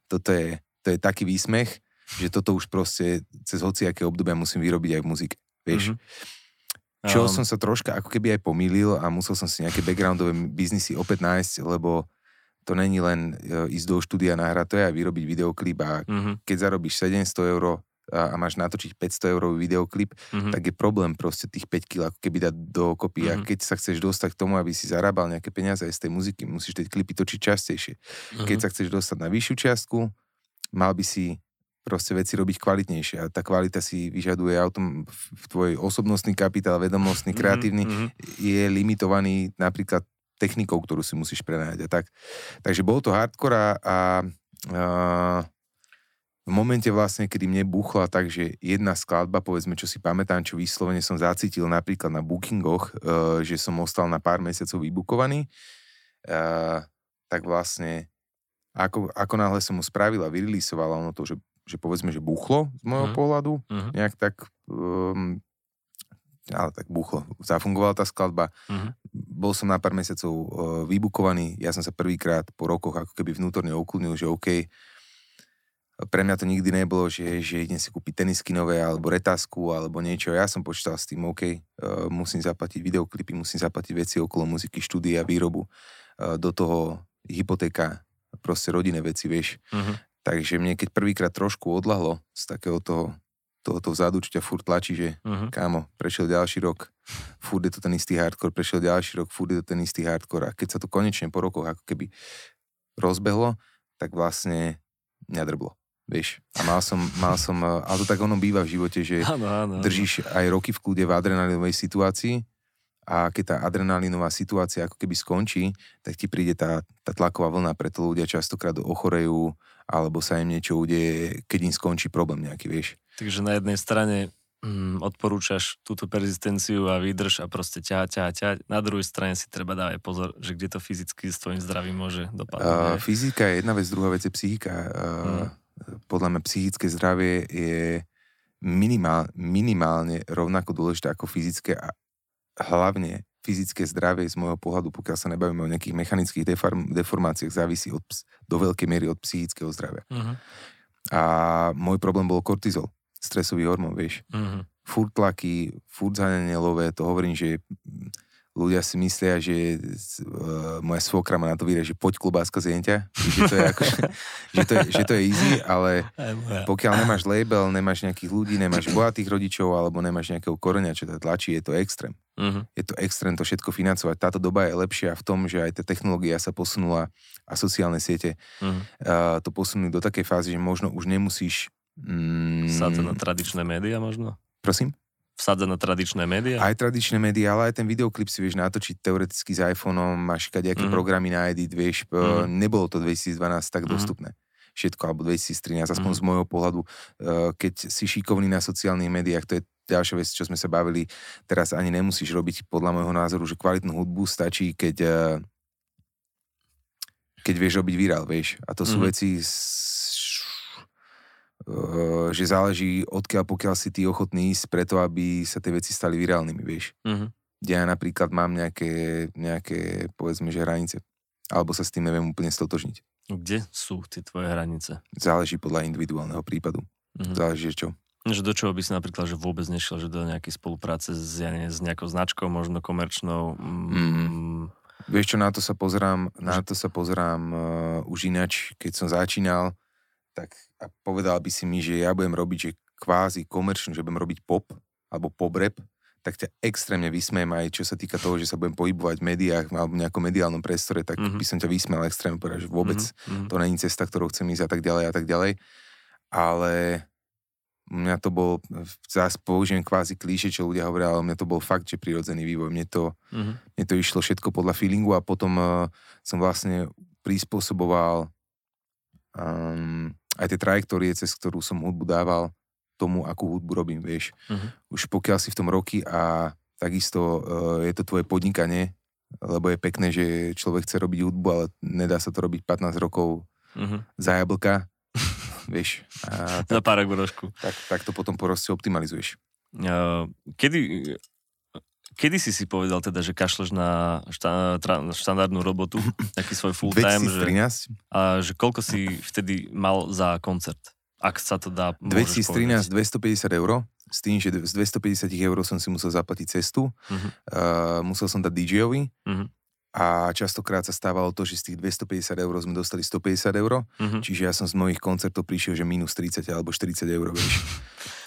toto je, to je taký výsmech, že toto už proste cez hociaké obdobia musím vyrobiť aj v muzike, vieš. Mm-hmm. Čo um. som sa troška ako keby aj pomýlil a musel som si nejaké backgroundové biznisy opäť nájsť, lebo to není len e, ísť do štúdia nahrať, to je aj vyrobiť videoklip a mm-hmm. keď zarobíš 700 eur a, a máš natočiť 500 eurový videoklip, mm-hmm. tak je problém proste tých 5 kg ako keby dať do kopy. Mm-hmm. A keď sa chceš dostať k tomu, aby si zarábal nejaké peniaze aj z tej muziky, musíš tie klipy točiť častejšie. Mm-hmm. Keď sa chceš dostať na vyššiu čiastku, mal by si proste veci robiť kvalitnejšie. A tá kvalita si vyžaduje autom, v tvoj osobnostný kapitál, vedomostný, mhm, kreatívny, mm-hmm. je limitovaný napríklad technikou, ktorú si musíš prenájať a tak. Takže bol to hardcore a, a, a v momente vlastne, kedy mne buchla tak, že jedna skladba, povedzme, čo si pamätám, čo vyslovene som zacítil napríklad na bookingoch, uh, že som ostal na pár mesiacov vybukovaný, uh, tak vlastne ako, ako náhle som mu spravil a vyrilisoval ono to, že, že povedzme, že buchlo z môjho uh-huh. pohľadu, uh-huh. nejak tak um, ale tak buchlo, zafungovala tá skladba. Uh-huh. Bol som na pár mesiacov uh, vybukovaný, ja som sa prvýkrát po rokoch ako keby vnútorne ukludnil, že OK, pre mňa to nikdy nebolo, že, že idem si kúpiť tenisky nové, alebo retázku, alebo niečo. Ja som počítal s tým, OK, uh, musím zaplatiť videoklipy, musím zaplatiť veci okolo muziky, štúdia, výrobu, uh, do toho hypotéka, proste rodinné veci, vieš. Uh-huh. Takže mne keď prvýkrát trošku odlahlo z takého toho, tohoto vzadu, čo ťa furt tlačí, že uh-huh. kámo, prešiel ďalší rok, furt je to ten istý hardcore, prešiel ďalší rok, furt je to ten istý hardcore a keď sa to konečne po rokoch ako keby rozbehlo, tak vlastne mňa drblo vieš. A mal som, mal som, eh, ale to tak ono býva v živote, že áno, áno, držíš aj roky v kľude v adrenalinovej situácii a keď tá adrenalinová situácia ako keby skončí, tak ti príde tá, tá tlaková vlna, preto ľudia častokrát ochorejú alebo sa im niečo udeje, keď im skončí problém nejaký, vieš. Takže na jednej strane mm, odporúčaš túto persistenciu a výdrž a proste ťa, ťa, ťa. Na druhej strane si treba dávať pozor, že kde to fyzicky s tvojim zdravím môže dopadnúť. Uh, fyzika je jedna vec, druhá vec je psychika. Uh, mm podľa mňa psychické zdravie je minimál, minimálne rovnako dôležité ako fyzické a hlavne fyzické zdravie z môjho pohľadu, pokiaľ sa nebavíme o nejakých mechanických deform, deformáciách, závisí od, do veľkej miery od psychického zdravia. Uh-huh. A môj problém bol kortizol, stresový hormón, vieš. Uh-huh. Furt tlaky, furt zanenelové, to hovorím, že ľudia si myslia, že uh, moja svokra ma na to vyrie, že poď klobáska z jenťa, že to je, ako, že, to je, že to je easy, ale pokiaľ nemáš label, nemáš nejakých ľudí, nemáš bohatých rodičov alebo nemáš nejakého koreňa, čo to tlačí, je to extrém. Uh-huh. Je to extrém to všetko financovať. Táto doba je lepšia v tom, že aj tá technológia sa posunula a sociálne siete uh-huh. uh, to posunuli do takej fázy, že možno už nemusíš... Mm, Sádzať na tradičné médiá možno? Prosím? Vsádza na tradičné médiá? Aj tradičné médiá, ale aj ten videoklip si vieš natočiť teoreticky s iPhoneom, máš kadejaké mm. programy na edit, vieš, mm. nebolo to 2012 tak mm. dostupné všetko, alebo 2013, aspoň mm. z môjho pohľadu, eh, keď si šikovný na sociálnych médiách, to je ďalšia vec, čo sme sa bavili, teraz ani nemusíš robiť podľa môjho názoru, že kvalitnú hudbu stačí, keď eh, keď vieš robiť virál, vieš. A to sú mm. veci, Eh, že záleží odkiaľ, pokiaľ si ty ochotný ísť preto, aby sa tie veci stali virálnymi, vieš. Kde ja napríklad mám nejaké, nejaké, povedzme, že hranice. Alebo sa s tým neviem úplne stotožniť. Kde sú tie tvoje hranice? Záleží podľa individuálneho prípadu. Uh-huh. Záleží, čo. Že do čoho by si napríklad že vôbec nešiel, že do nejakej spolupráce s, ja neviem, s nejakou značkou, možno komerčnou? Mm, mm. Vieš čo, na to sa pozerám, na to sa pozerám uh, už inač, keď som začínal, tak a povedal by si mi, že ja budem robiť, že kvázi komerčnú, že budem robiť pop alebo pop rap, tak ťa extrémne vysmiem aj čo sa týka toho, že sa budem pohybovať v médiách alebo v nejakom mediálnom priestore, tak mm-hmm. by som ťa vysmel extrémne povedať, že vôbec mm-hmm. to není cesta, ktorou chcem ísť a tak ďalej a tak ďalej. Ale mňa to bol, zás použijem kvázi klíše, čo ľudia hovoria, ale mňa to bol fakt, že prirodzený vývoj. Mne to, mm-hmm. mne to išlo všetko podľa feelingu a potom uh, som vlastne prispôsoboval um, aj tie trajektórie, cez ktorú som hudbu dával, tomu, akú hudbu robím, vieš. Uh-huh. Už pokiaľ si v tom roky a takisto uh, je to tvoje podnikanie, lebo je pekné, že človek chce robiť hudbu, ale nedá sa to robiť 15 rokov uh-huh. za jablka, vieš. A tak, za pár Tak, tak to potom poroste optimalizuješ. Uh, kedy Kedy si si povedal teda, že kašleš na šta, tra, štandardnú robotu, taký svoj full time? 2013. Že, a že koľko si vtedy mal za koncert? Ak sa to dá 2013 povedať. 250 eur, s tým, že z 250 eur som si musel zaplatiť cestu, uh-huh. uh, musel som dať DJ-ovi, uh-huh. A častokrát sa stávalo to, že z tých 250 eur sme dostali 150 eur, uh-huh. čiže ja som z mojich koncertov prišiel, že minus 30 alebo 40 eur, vieš.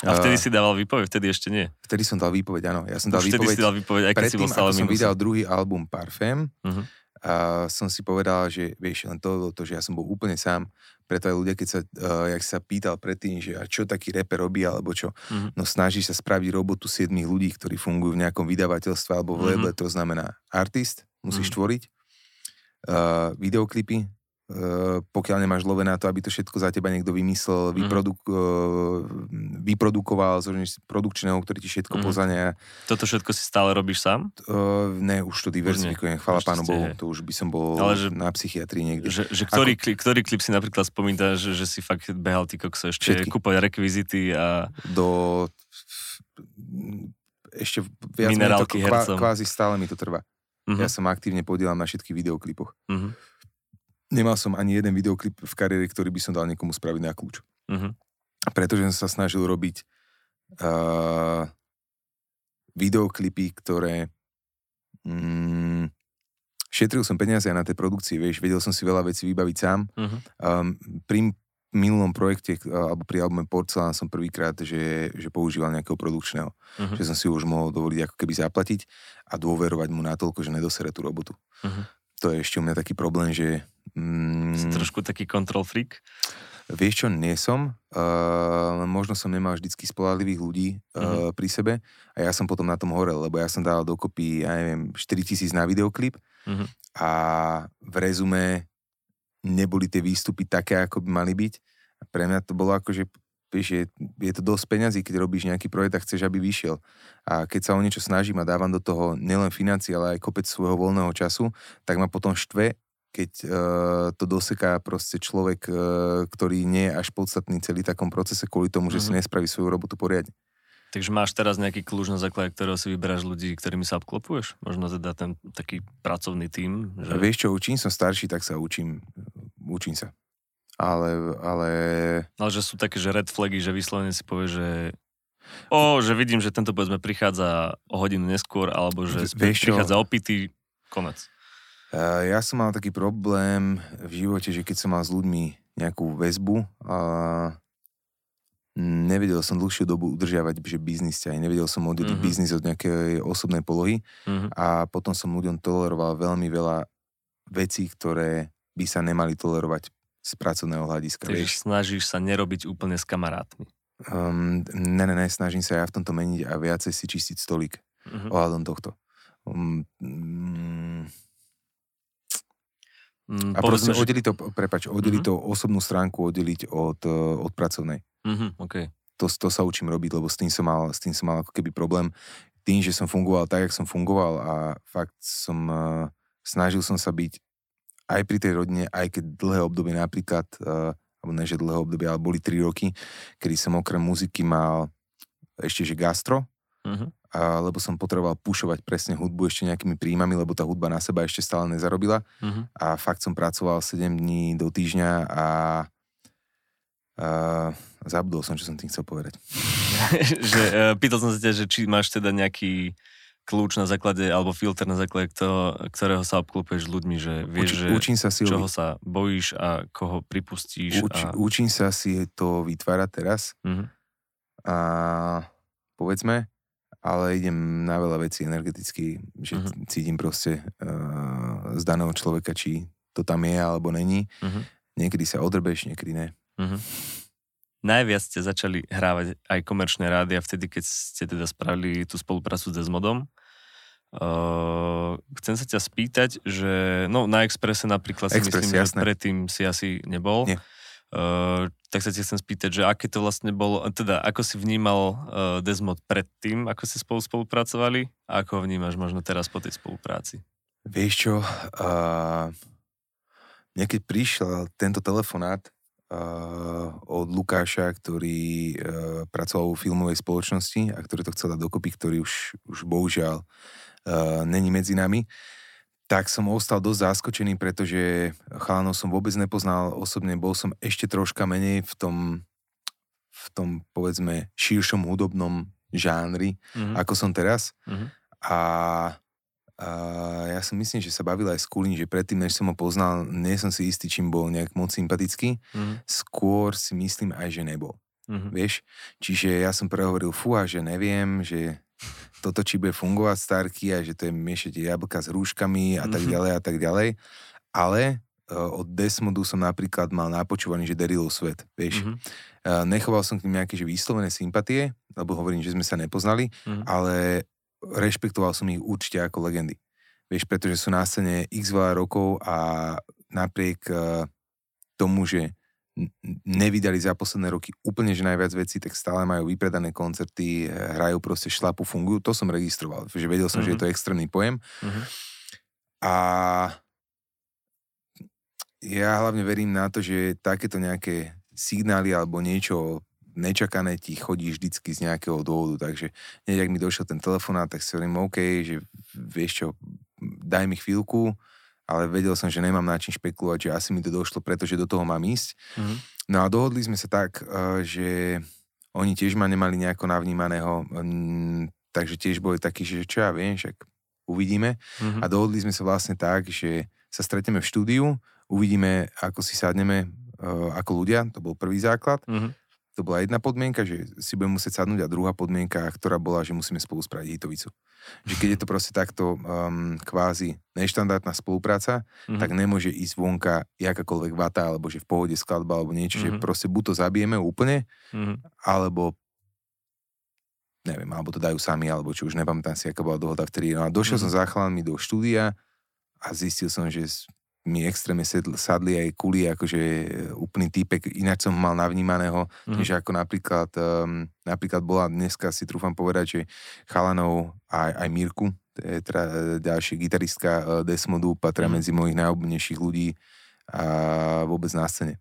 A vtedy uh, si dával výpoveď, vtedy ešte nie? Vtedy som dal výpoveď, áno. Ja som dal Už výpoveď, si dal výpoveď, aj keď si bol stále som vydal druhý album Parfém, uh-huh. a som si povedal, že vieš, len to, to, že ja som bol úplne sám, preto aj ľudia, keď sa, uh, jak sa pýtal predtým, že a čo taký reper robí, alebo čo, uh-huh. no snaží sa spraviť robotu siedmých ľudí, ktorí fungujú v nejakom vydavateľstve alebo v uh-huh. to znamená artist, musíš uh-huh. tvoriť, uh, videoklipy, uh, pokiaľ nemáš love na to, aby to všetko za teba niekto vymyslel, mm. vyproduk, uh, vyprodukoval z produkčného, ktorý ti všetko mm. pozania. Toto všetko si stále robíš sám? Uh, ne, už to diverzifikujem, chvála pánu Bohu, to už by som bol Ale že, na psychiatrii niekde. Že, že ktorý, Ako, klip, ktorý klip si napríklad spomína, že, že si fakt behal ty kokso ešte všetky. kúpať rekvizity a... Do ešte viac Minerálky to, kvázi stále mi to trvá. Uh-huh. Ja sa aktívne podielam na všetkých videoklipoch. Uh-huh. Nemal som ani jeden videoklip v kariére, ktorý by som dal niekomu spraviť na kľúč. uh-huh. pretože som sa snažil robiť uh, videoklipy, ktoré mm, šetril som peniaze na tej produkcii, vieš, vedel som si veľa vecí vybaviť sám. Uh-huh. Um, pri minulom projekte, alebo pri albume Porcelán som prvýkrát, že, že používal nejakého produkčného. Uh-huh. Že som si už mohol dovoliť ako keby zaplatiť a dôverovať mu natoľko, že nedosere tú robotu. Uh-huh. To je ešte u mňa taký problém, že... Mm, si trošku taký control freak? Vieš čo, nie som. Uh, možno som nemal vždycky spolahlivých ľudí uh, uh-huh. pri sebe a ja som potom na tom horel, lebo ja som dal dokopy, ja neviem, 4000 na videoklip uh-huh. a v rezume neboli tie výstupy také, ako by mali byť. A pre mňa to bolo ako, že vieš, je, je to dosť peňazí, keď robíš nejaký projekt a chceš, aby vyšiel. A keď sa o niečo snažím a dávam do toho nielen financie, ale aj kopec svojho voľného času, tak ma potom štve, keď uh, to doseká proste človek, uh, ktorý nie je až podstatný celý takom procese kvôli tomu, že mm-hmm. si mhm. nespraví svoju robotu poriadne. Takže máš teraz nejaký kľúč na základe, ktorého si vyberáš ľudí, ktorými sa obklopuješ? Možno teda ten taký pracovný tím? Že... Vieš čo, čím som starší, tak sa učím. Učím sa. Ale, ale... Ale že sú také, že red flagy, že vyslovene si povie, že o, že vidím, že tento povedzme prichádza o hodinu neskôr, alebo že Vieš prichádza opitý, konec. Ja som mal taký problém v živote, že keď som mal s ľuďmi nejakú väzbu, a nevedel som dlhšiu dobu udržiavať že biznis ťa, nevedel som oddeliť mm-hmm. biznis od nejakej osobnej polohy mm-hmm. a potom som ľuďom toleroval veľmi veľa vecí, ktoré by sa nemali tolerovať z pracovného hľadiska. Takže vieš. snažíš sa nerobiť úplne s kamarátmi. Um, ne, ne, ne, snažím sa ja v tomto meniť a viacej si čistiť stolík mm-hmm. ohľadom tohto. Um, um, Mm, a proste že... oddeliť to, prepač, oddeliť mm-hmm. to osobnú stránku, oddeliť od, od pracovnej. Mm-hmm, okay. to, to sa učím robiť, lebo s tým som mal, s tým som mal ako keby problém. Tým, že som fungoval tak, jak som fungoval a fakt som, uh, snažil som sa byť aj pri tej rodine, aj keď dlhé obdobie napríklad, uh, alebo ne, že dlhé obdobie, ale boli 3 roky, kedy som okrem muziky mal ešte, že gastro, uh-huh a, lebo som potreboval pušovať presne hudbu ešte nejakými príjmami, lebo tá hudba na seba ešte stále nezarobila. Uh-huh. A fakt som pracoval 7 dní do týždňa a, a zabudol som, čo som tým chcel povedať. že, uh, pýtal som sa ťa, že či máš teda nejaký kľúč na základe, alebo filter na základe toho, ktorého sa obklúpeš ľuďmi, že vieš, Uči, že učím sa si čoho sa bojíš a koho pripustíš. Uč, a... Učím sa si to vytvárať teraz. Uh-huh. A povedzme, ale idem na veľa vecí energeticky, že uh-huh. cítim proste uh, z daného človeka, či to tam je alebo není. Uh-huh. Niekedy sa odrbeš, niekedy ne. Uh-huh. Najviac ste začali hrávať aj komerčné rády a vtedy, keď ste teda spravili tú spoluprácu s Desmodom. Uh, chcem sa ťa spýtať, že no na Expresse napríklad si Express, myslím, jasné. že predtým si asi nebol. Nie. Uh, tak sa ti chcem spýtať, že aké to vlastne bolo, teda ako si vnímal uh, Desmod predtým, ako ste spolu spolupracovali a ako ho vnímaš možno teraz po tej spolupráci? Vieš čo, uh, mne keď prišiel tento telefonát uh, od Lukáša, ktorý uh, pracoval vo filmovej spoločnosti a ktorý to chcel dať dokopy, ktorý už, už bohužiaľ uh, není medzi nami, uh, tak som ostal dosť zaskočený, pretože chalanov som vôbec nepoznal osobne, bol som ešte troška menej v tom, v tom povedzme širšom hudobnom žánri, mm-hmm. ako som teraz. Mm-hmm. A, a ja si myslím, že sa bavil aj s Kulín, že predtým, než som ho poznal, nie som si istý, čím bol nejak moc sympatický. Mm-hmm. Skôr si myslím aj, že nebol. Mm-hmm. Vieš? Čiže ja som prehovoril, fúha, že neviem, že toto, či bude fungovať starky a že to je miešať jablka s rúškami a tak mhm. ďalej a tak ďalej. Ale uh, od Desmodu som napríklad mal napočúvaný, že Derilov svet, vieš. Mm-hmm. Nechoval som k ním nejaké že vyslovené sympatie, lebo hovorím, že sme sa nepoznali, mm-hmm. ale rešpektoval som ich určite ako legendy. Vieš, pretože sú na scéne x veľa rokov a napriek uh, tomu, že nevydali za posledné roky úplne že najviac vecí, tak stále majú vypredané koncerty, hrajú proste šlapu, fungujú. To som registroval, že vedel som, mm-hmm. že je to mhm. extrémny pojem. Mm-hmm. A ja hlavne verím na to, že takéto nejaké signály alebo niečo nečakané ti chodí vždycky z nejakého dôvodu, takže hneď ak mi došiel ten telefonát, tak si hovorím, OK, že vieš čo, daj mi chvíľku, ale vedel som, že nemám na čím špekulovať, že asi mi to došlo, pretože do toho mám ísť. Mm-hmm. No a dohodli sme sa tak, uh, že oni tiež ma nemali nejako navnímaného, um, takže tiež boli takí, že čo ja viem, však uvidíme. Mm-hmm. A dohodli sme sa vlastne tak, že sa stretneme v štúdiu, uvidíme, ako si sadneme uh, ako ľudia, to bol prvý základ. Mm-hmm. To bola jedna podmienka, že si budeme musieť sadnúť a druhá podmienka, ktorá bola, že musíme spolu spraviť hitovicu. Že keď je to proste takto um, kvázi neštandardná spolupráca, mm-hmm. tak nemôže ísť vonka jakákoľvek vata, alebo že v pohode skladba, alebo niečo, mm-hmm. že proste buď to zabijeme úplne, mm-hmm. alebo neviem, alebo to dajú sami, alebo čo už nepamätám si, aká bola dohoda vtedy. No a došiel mm-hmm. som za do štúdia a zistil som, že mi extrémne sedl, sadli aj kuli, akože e, úplný týpek, ináč som mal navnímaného, mm. že ako napríklad, um, napríklad bola dneska, si trúfam povedať, že Chalanov aj, aj Mirku, teda e, ďalšia gitaristka uh, Desmodu, patria mm. medzi mojich najobľúbenejších ľudí a vôbec na scéne.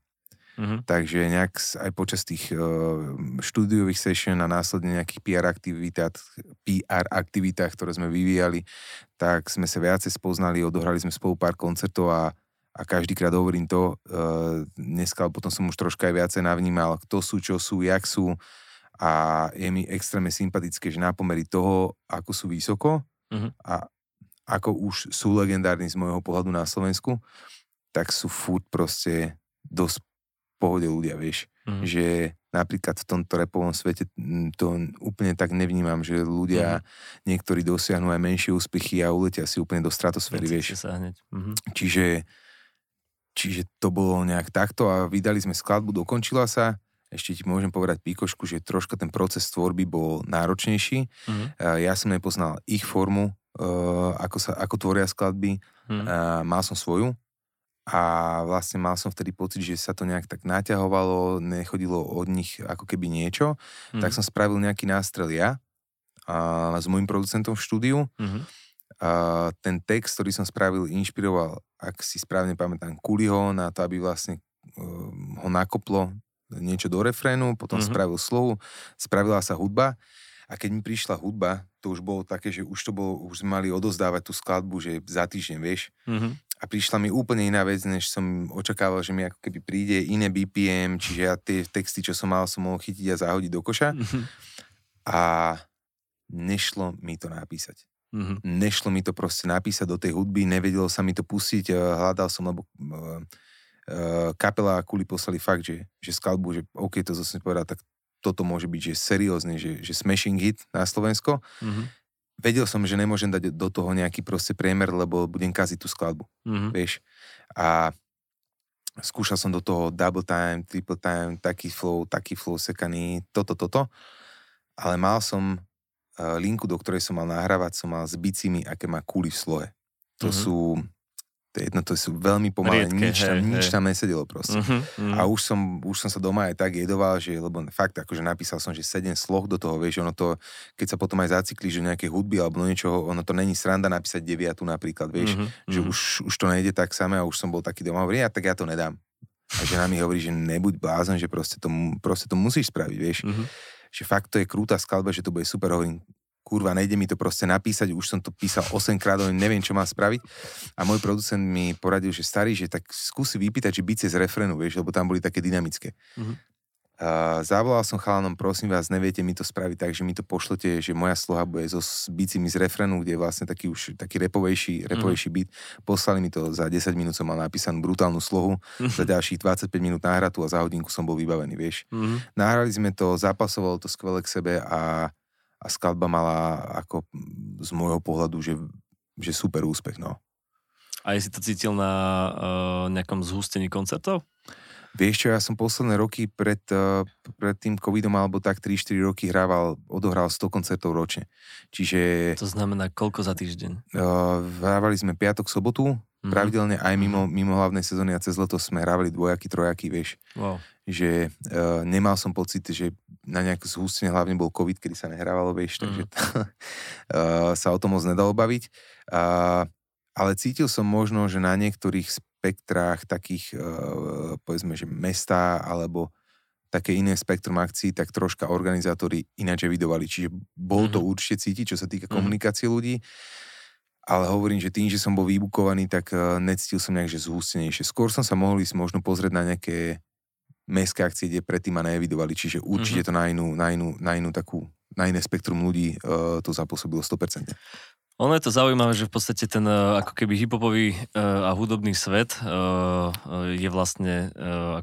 Mm-hmm. Takže nejak aj počas tých uh, štúdiových session a následne nejakých PR aktivitách, PR aktivitách, ktoré sme vyvíjali, tak sme sa viacej spoznali, odohrali sme spolu pár koncertov a, a každýkrát hovorím to, uh, dneska, potom som už troška aj viacej navnímal, kto sú, čo sú, jak sú a je mi extrémne sympatické, že na pomery toho, ako sú vysoko mm-hmm. a ako už sú legendárni z môjho pohľadu na Slovensku, tak sú furt proste dosť pohode ľudia, vieš. Mm. Že napríklad v tomto repovom svete to úplne tak nevnímam, že ľudia mm. niektorí dosiahnu aj menšie úspechy a uletia si úplne do stratosféry, vieš. Sa hneď. Mm-hmm. Čiže, čiže to bolo nejak takto a vydali sme skladbu, dokončila sa. Ešte ti môžem povedať píkošku, že troška ten proces tvorby bol náročnejší. Mm-hmm. Ja som nepoznal ich formu, ako, sa, ako tvoria skladby. Mm-hmm. Mal som svoju, a vlastne mal som vtedy pocit, že sa to nejak tak naťahovalo, nechodilo od nich ako keby niečo, mm. tak som spravil nejaký nástrel ja a, s môjim producentom v štúdiu. Mm-hmm. A, ten text, ktorý som spravil, inšpiroval, ak si správne pamätám, Kuliho na to, aby vlastne um, ho nakoplo niečo do refrénu, potom mm-hmm. spravil slohu, spravila sa hudba a keď mi prišla hudba, to už bolo také, že už to bolo, už sme mali odozdávať tú skladbu, že za týždeň, vieš. Mm-hmm a prišla mi úplne iná vec, než som očakával, že mi ako keby príde iné BPM, čiže ja tie texty, čo som mal, som mohol chytiť a zahodiť do koša. Mm-hmm. A nešlo mi to napísať. Mm-hmm. Nešlo mi to proste napísať do tej hudby, nevedelo sa mi to pustiť, eh, hľadal som, lebo uh, uh, kapela a kuli poslali fakt, že, že skalbu, že OK, to zase povedal, tak toto môže byť, že seriózne, že, že smashing hit na Slovensko. Mm-hmm vedel som, že nemôžem dať do toho nejaký proste priemer, lebo budem kaziť tú skladbu, mm-hmm. vieš. A skúšal som do toho double time, triple time, taký flow, taký flow sekaný, toto, toto. Ale mal som uh, linku, do ktorej som mal nahrávať, som mal s bicimi, aké má kúly v slohe. To mm-hmm. sú to jedno, to sú veľmi pomalé, Riedke, nič, tam, hej, nič hej. tam nesedelo proste. Uh-huh, uh-huh. A už som, už som sa doma aj tak jedoval, že, lebo fakt, akože napísal som, že 7 sloh do toho, vieš, ono to, keď sa potom aj zacikli, že nejaké hudby alebo niečoho, ono to není sranda napísať deviatu napríklad, vieš, uh-huh, že uh-huh. Už, už to nejde tak samé a už som bol taký doma, hovorí, ja tak ja to nedám. A žena mi hovorí, že nebuď blázon, že proste to, proste to musíš spraviť, vieš. Uh-huh. Že fakt to je krúta skladba, že to bude super, hovorím, kurva, nejde mi to proste napísať, už som to písal 8 krát, neviem, čo má spraviť. A môj producent mi poradil, že starý, že tak skúsi vypýtať, či bicie z refrénu, vieš, lebo tam boli také dynamické. Mm-hmm. Uh, zavolal som chalanom, prosím vás, neviete mi to spraviť tak, že mi to pošlete, že moja sloha bude so bicimi z refrénu, kde je vlastne taký už taký repovejší, repovejší mm. beat. Poslali mi to za 10 minút, som mal napísanú brutálnu slohu, mm. za ďalších 25 minút náhratu a za hodinku som bol vybavený, vieš. Mm. Nahrali sme to, zapasovalo to skvele k sebe a a skladba mala ako z môjho pohľadu, že, že super úspech, no. A si to cítil na uh, nejakom zhustení koncertov? Vieš čo, ja som posledné roky pred, uh, pred tým covidom alebo tak 3-4 roky hrával, odohral 100 koncertov ročne. Čiže... To znamená koľko za týždeň? Uh, hrávali sme piatok, sobotu, mm-hmm. pravidelne aj mimo, mm-hmm. mimo hlavnej sezóny a cez leto sme hrávali dvojaky, trojaky, vieš. Wow. Že uh, nemal som pocit, že na nejaké zhustenie, hlavne bol COVID, kedy sa nehrávalo, vieš, mm. takže uh, sa o tom moc nedalo baviť. Uh, ale cítil som možno, že na niektorých spektrách takých, uh, povedzme, že mesta alebo také iné spektrum akcií, tak troška organizátori ináč evidovali. Čiže bol to mm-hmm. určite cítiť, čo sa týka mm-hmm. komunikácie ľudí. Ale hovorím, že tým, že som bol vybukovaný, tak uh, necítil som nejak, že zhústenejšie. Skôr som sa mohol ísť možno pozrieť na nejaké mestské akcie, kde predtým ma neevidovali, čiže určite mm-hmm. to na inú, na inú, na inú takú, na iné spektrum ľudí uh, to zapôsobilo 100%. Ono je to zaujímavé, že v podstate ten uh, ako keby hiphopový uh, a hudobný svet je vlastne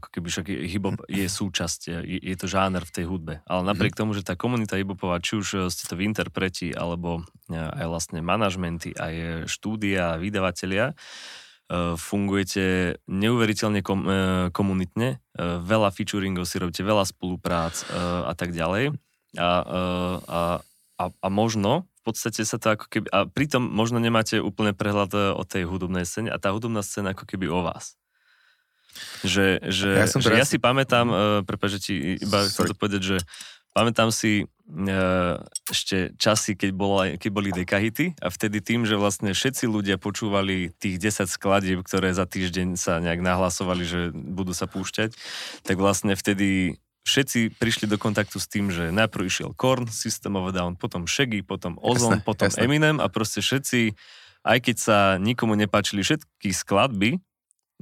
ako keby však hiphop je súčasť, je, to žáner v tej hudbe. Ale napriek mm. tomu, že tá komunita hiphopová, či už ste to v interpreti, alebo aj vlastne manažmenty, aj štúdia, vydavatelia, fungujete neuveriteľne kom, komunitne, veľa featuringov si robíte, veľa spoluprác a tak ďalej. A, a, a, a možno podstate sa to ako keby... A pritom možno nemáte úplne prehľad e, o tej hudobnej scéne a tá hudobná scéna ako keby o vás. Že, že, ja, som že teraz... ja si pamätám, uh, prepáč, že ti iba chcem to povedať, že pamätám si uh, ešte časy, keď, bola, keď boli dekahity a vtedy tým, že vlastne všetci ľudia počúvali tých 10 skladieb, ktoré za týždeň sa nejak nahlasovali, že budú sa púšťať, tak vlastne vtedy všetci prišli do kontaktu s tým, že najprv išiel Korn, System of a Down, potom Shaggy, potom Ozone, jasne, potom jasne. Eminem a proste všetci, aj keď sa nikomu nepáčili všetky skladby,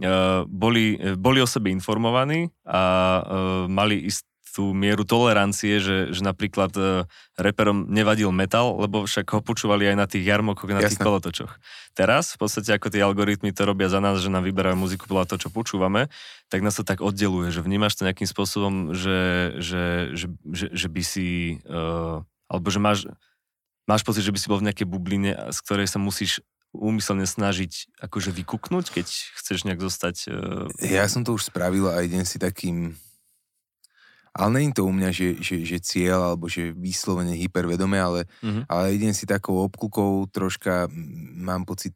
uh, boli, boli o sebe informovaní a uh, mali ist, tú mieru tolerancie, že, že napríklad uh, reperom nevadil metal, lebo však ho počúvali aj na tých jarmokoch, na Jasne. tých kolotočoch. Teraz, v podstate ako tie algoritmy to robia za nás, že nám vyberajú muziku podľa toho, čo počúvame, tak nás to tak oddeluje, že vnímaš to nejakým spôsobom, že, že, že, že, že by si, uh, alebo že máš, máš pocit, že by si bol v nejakej bubline, z ktorej sa musíš úmyselne snažiť akože vykúknuť, keď chceš nejak zostať... Uh... Ja som to už spravil a idem si takým ale není to u mňa, že, že, že cieľ alebo že vyslovene hypervedome, ale, mm-hmm. ale idem si takou obklukou troška, mám pocit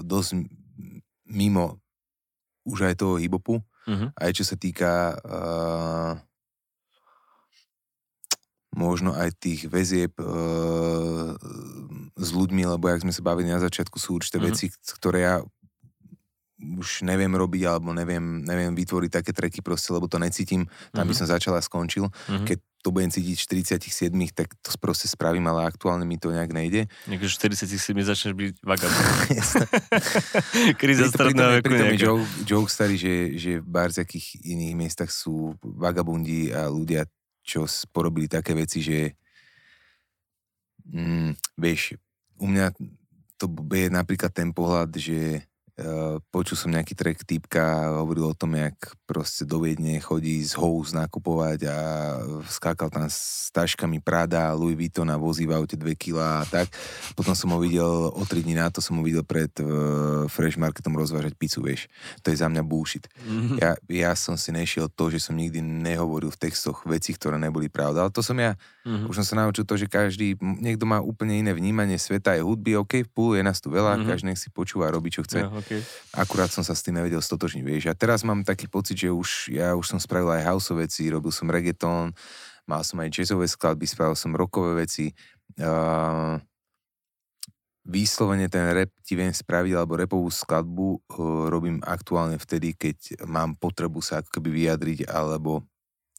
dosť mimo už aj toho hibopu, mm-hmm. aj čo sa týka uh, možno aj tých väzieb uh, s ľuďmi, lebo jak sme sa bavili na začiatku, sú určité mm-hmm. veci, ktoré ja už neviem robiť alebo neviem, neviem vytvoriť také treky proste, lebo to necítim, tam mm-hmm. by mhm. som začal a skončil. Mm-hmm. Keď to budem cítiť 47, tak to proste spravím, ale aktuálne mi to nejak nejde. Niekde 47 začneš byť vagabond. Kríza stredného veku Pritom joke, joke starý, že, že v barziakých iných miestach sú vagabundi a ľudia, čo porobili také veci, že mm, vieš, u mňa to je napríklad ten pohľad, že Eh, počul som nejaký track typka, hovoril o tom, jak proste do Viedne chodí z House nakupovať a skákal tam s taškami Prada, Louis Vuitton a vozí v aute 2 kg a tak. Potom som ho videl, o 3 dní na to som ho videl pred uh, Fresh Marketom rozvážať pizzu, vieš. To je za mňa bullshit. Mm-hmm. Ja, ja som si nešiel to, že som nikdy nehovoril v textoch veci, ktoré neboli pravda, ale to som ja. Mm-hmm. Už som sa naučil to, že každý, niekto má úplne iné vnímanie sveta, je hudby, OK, v je nás tu veľa, mm-hmm. každý nech si počúva robí, čo chce. Yeah, okay. Akurát som sa s tým nevedel stotožniť, vieš. A teraz mám taký pocit, že už, ja už som spravil aj house veci, robil som reggaeton, mal som aj jazzové skladby, spravil som rockové veci. Uh, výslovene ten rap ti viem spraviť, alebo repovú skladbu uh, robím aktuálne vtedy, keď mám potrebu sa ako keby vyjadriť, alebo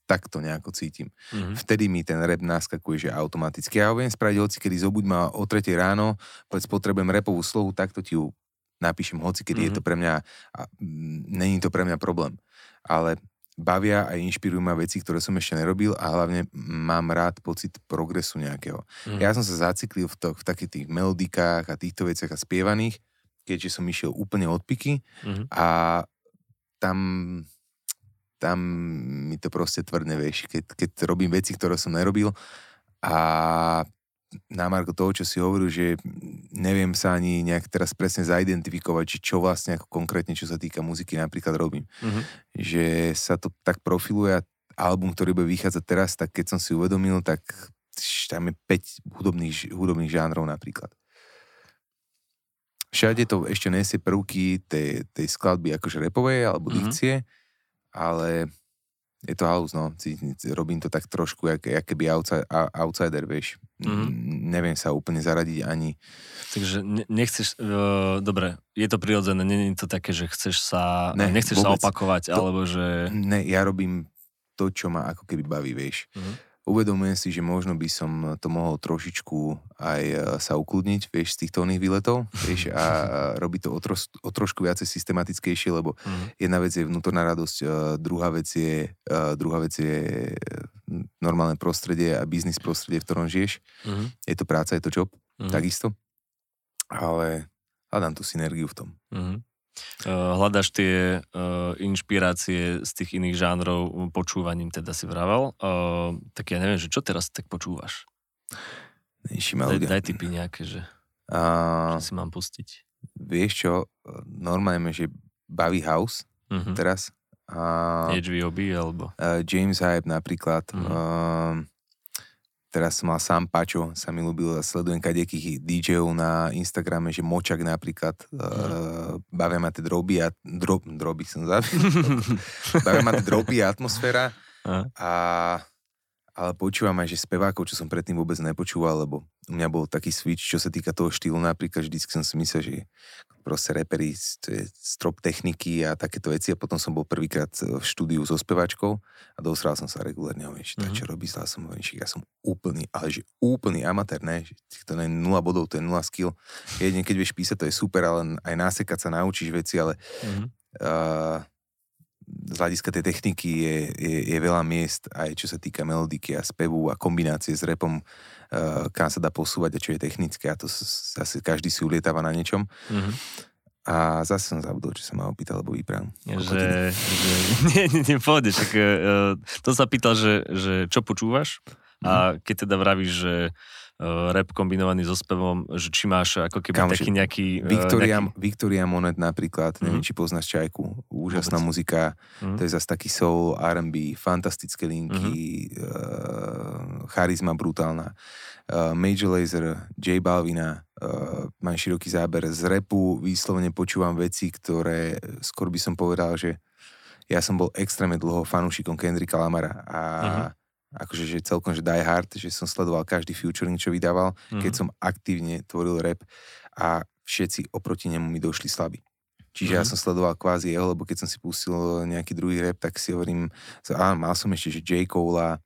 takto nejako cítim. Mm-hmm. Vtedy mi ten rap naskakuje, že automaticky. Ja ho viem spraviť hoci, kedy zobuď ma o 3 ráno, povedz, potrebujem repovú slohu, takto ti ju napíšem hoci, kedy mm-hmm. je to mhm. pre mňa, a, m, není to pre mňa problém. Ale bavia a inšpirujú ma veci, ktoré som ešte nerobil a hlavne mám rád pocit progresu nejakého. Mm. Ja som sa zaciklil v, to, v takých tých melodikách a týchto veciach a spievaných, keďže som išiel úplne od piky mm. a tam tam mi to proste tvrdne, vieš, keď, keď robím veci, ktoré som nerobil a na Marko toho, čo si hovoril, že neviem sa ani nejak teraz presne zaidentifikovať, či čo vlastne ako konkrétne, čo sa týka muziky napríklad robím. Mm-hmm. Že sa to tak profiluje a album, ktorý bude vychádzať teraz, tak keď som si uvedomil, tak tam je 5 hudobných, hudobných žánrov napríklad. Všade to ešte nesie prvky tej, tej skladby akože repovej alebo mm-hmm. dikcie, ale je to house, no. Robím to tak trošku, jak, jak keby outside, outsider, vieš. Mm-hmm. Neviem sa úplne zaradiť ani. Takže nechceš, uh, dobre, je to prirodzené, nie je to také, že chceš sa, ne, nechceš vôbec, sa opakovať, to, alebo že... Ne, ja robím to, čo ma ako keby baví, vieš. Mm-hmm. Uvedomujem si, že možno by som to mohol trošičku aj e, sa ukludniť, vieš, z tých tónnych výletov, vieš, a robiť to o, tros, o trošku viacej systematickejšie, lebo mm. jedna vec je vnútorná radosť, uh, druhá vec je, uh, druhá vec je normálne prostredie a biznis prostredie, v ktorom žiješ. Mm. Je to práca, je to job, mm. takisto. Ale hľadám tú synergiu v tom. Mm. Hľadaš tie uh, inšpirácie z tých iných žánrov počúvaním, teda si vravel. Uh, tak ja neviem, že čo teraz tak počúvaš? Daj, daj tipy nejaké, že, uh, že si mám pustiť. Vieš čo, normálne, že baví house uh-huh. teraz. Uh, HVOB alebo? James Hype napríklad. Uh-huh. Uh, teraz som mal sám Pačo, sa mi ľúbil, sledujem kadekých DJov na Instagrame, že Močak napríklad, mm. uh, bavia ma tie droby a dro, droby som zabil. bavia ma tie droby a atmosféra a ale počúvam aj, že spevákov, čo som predtým vôbec nepočúval, lebo u mňa bol taký switch, čo sa týka toho štýlu, napríklad vždy som si myslel, že proste reperi, to je strop techniky a takéto veci a potom som bol prvýkrát v štúdiu so speváčkou a dosral som sa regulárne, hovorím, že mm-hmm. čo robí, zlá som, hovorím, ja som úplný, ale že úplný amatér, ne, že to je 0 bodov, to je 0 skill. Jedine, keď vieš písať, to je super, ale aj násekať sa naučíš veci, ale mm-hmm. uh, z hľadiska tej techniky je, je, je veľa miest, aj čo sa týka melodiky a spevu a kombinácie s repom, kam sa dá posúvať a čo je technické a to zase každý si ulietáva na niečom. Mm-hmm. A zase som zabudol, čo sa ma opýtal, lebo vyprávam. Že, že, nie, nie, nie, pohode, čak, uh, to sa pýtal, že, že čo počúvaš a mhm. keď teda vravíš, že rap kombinovaný so spevom, že či máš ako keby Kamoši, taký nejaký... Uh, Victoria, nejaký... Victoria Monet napríklad, mm-hmm. neviem, či poznáš Čajku, úžasná Vôbec. muzika, mm-hmm. to je zase taký soul, R&B, fantastické linky, mm-hmm. uh, charizma brutálna. Uh, Major Lazer, J Balvina, uh, mám široký záber z repu, výslovne počúvam veci, ktoré skôr by som povedal, že ja som bol extrémne dlho fanúšikom Kendricka Lamara a uh-huh akože že celkom, že die hard, že som sledoval každý featuring, čo vydával, mm-hmm. keď som aktívne tvoril rap a všetci oproti nemu mi došli slabí. Čiže mm-hmm. ja som sledoval kvázi jeho, lebo keď som si pustil nejaký druhý rap, tak si hovorím, a mal som ešte, že J. Cole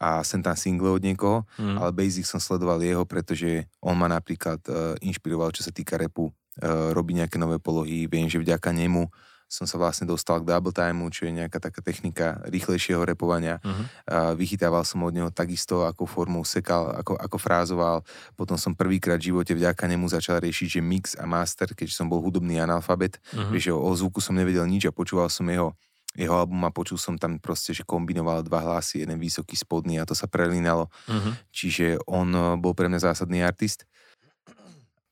a sem tam single od niekoho, mm. ale basic som sledoval jeho, pretože on ma napríklad uh, inšpiroval, čo sa týka repu, uh, robí nejaké nové polohy, viem, že vďaka nemu som sa vlastne dostal k double timeu, čo je nejaká taká technika rýchlejšieho repovania. Uh-huh. A vychytával som od neho takisto, ako formou sekal, ako, ako frázoval. Potom som prvýkrát v živote vďaka nemu začal riešiť, že mix a master, keď som bol hudobný analfabet, uh-huh. že o, o zvuku som nevedel nič a počúval som jeho jeho album a počul som tam proste, že kombinoval dva hlasy, jeden vysoký, spodný a to sa prelínalo. Uh-huh. Čiže on eh, bol pre mňa zásadný artist.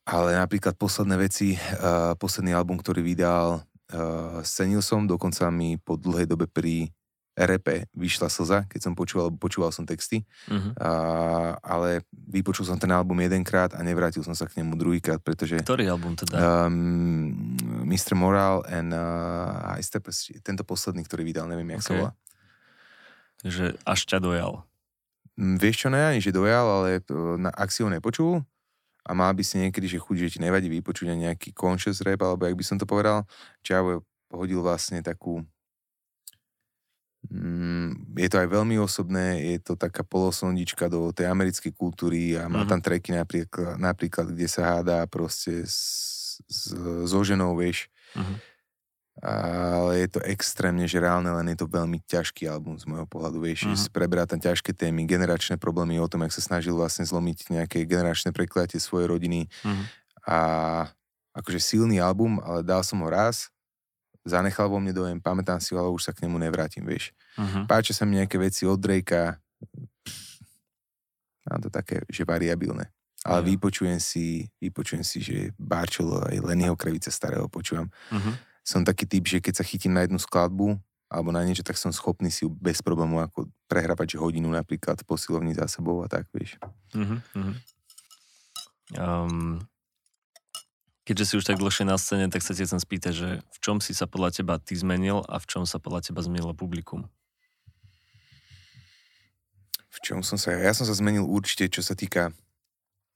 Ale napríklad posledné veci, uh, posledný album, ktorý vydal, uh, scenil som, dokonca mi po dlhej dobe pri repe vyšla slza, keď som počúval, počúval som texty, uh-huh. uh, ale vypočul som ten album jedenkrát a nevrátil som sa k nemu druhýkrát, pretože... Ktorý album teda? Um, Mr. Moral and uh, Step, tento posledný, ktorý vydal, neviem, jak okay. sa volá. Že až ťa dojal. Mm, vieš čo, ne ani, že dojal, ale na, ak si ho nepočul, a mal by si niekedy, že chuť, že ti nevadí vypočuť nejaký conscious rap, alebo jak by som to povedal, Čavo hodil vlastne takú mm, je to aj veľmi osobné, je to taká polosondička do tej americkej kultúry a má mm-hmm. tam treky napríklad, napríklad, kde sa hádá proste s, s, so ženou, vieš. Mm-hmm ale je to extrémne, že reálne, len je to veľmi ťažký album z môjho pohľadu, vieš, uh-huh. preberá tam ťažké témy, generačné problémy o tom, jak sa snažil vlastne zlomiť nejaké generačné prekliatie svojej rodiny uh-huh. a akože silný album, ale dal som ho raz, zanechal vo mne dojem, pamätám si ho, ale už sa k nemu nevrátim, vieš. Uh-huh. Páčia sa mi nejaké veci od Drakea, mám to také, že variabilné. Ale uh-huh. vypočujem si, vypočujem si, že Barčolo aj Lennyho Krevice starého počúvam. Uh-huh som taký typ, že keď sa chytím na jednu skladbu alebo na niečo, tak som schopný si bez problémov ako prehrávať hodinu napríklad v posilovni za sebou a tak, vieš. Uh-huh, Um, keďže si už tak dlhšie na scéne, tak sa ti chcem spýtať, že v čom si sa podľa teba ty zmenil a v čom sa podľa teba zmenilo publikum? V čom som sa... Ja som sa zmenil určite, čo sa týka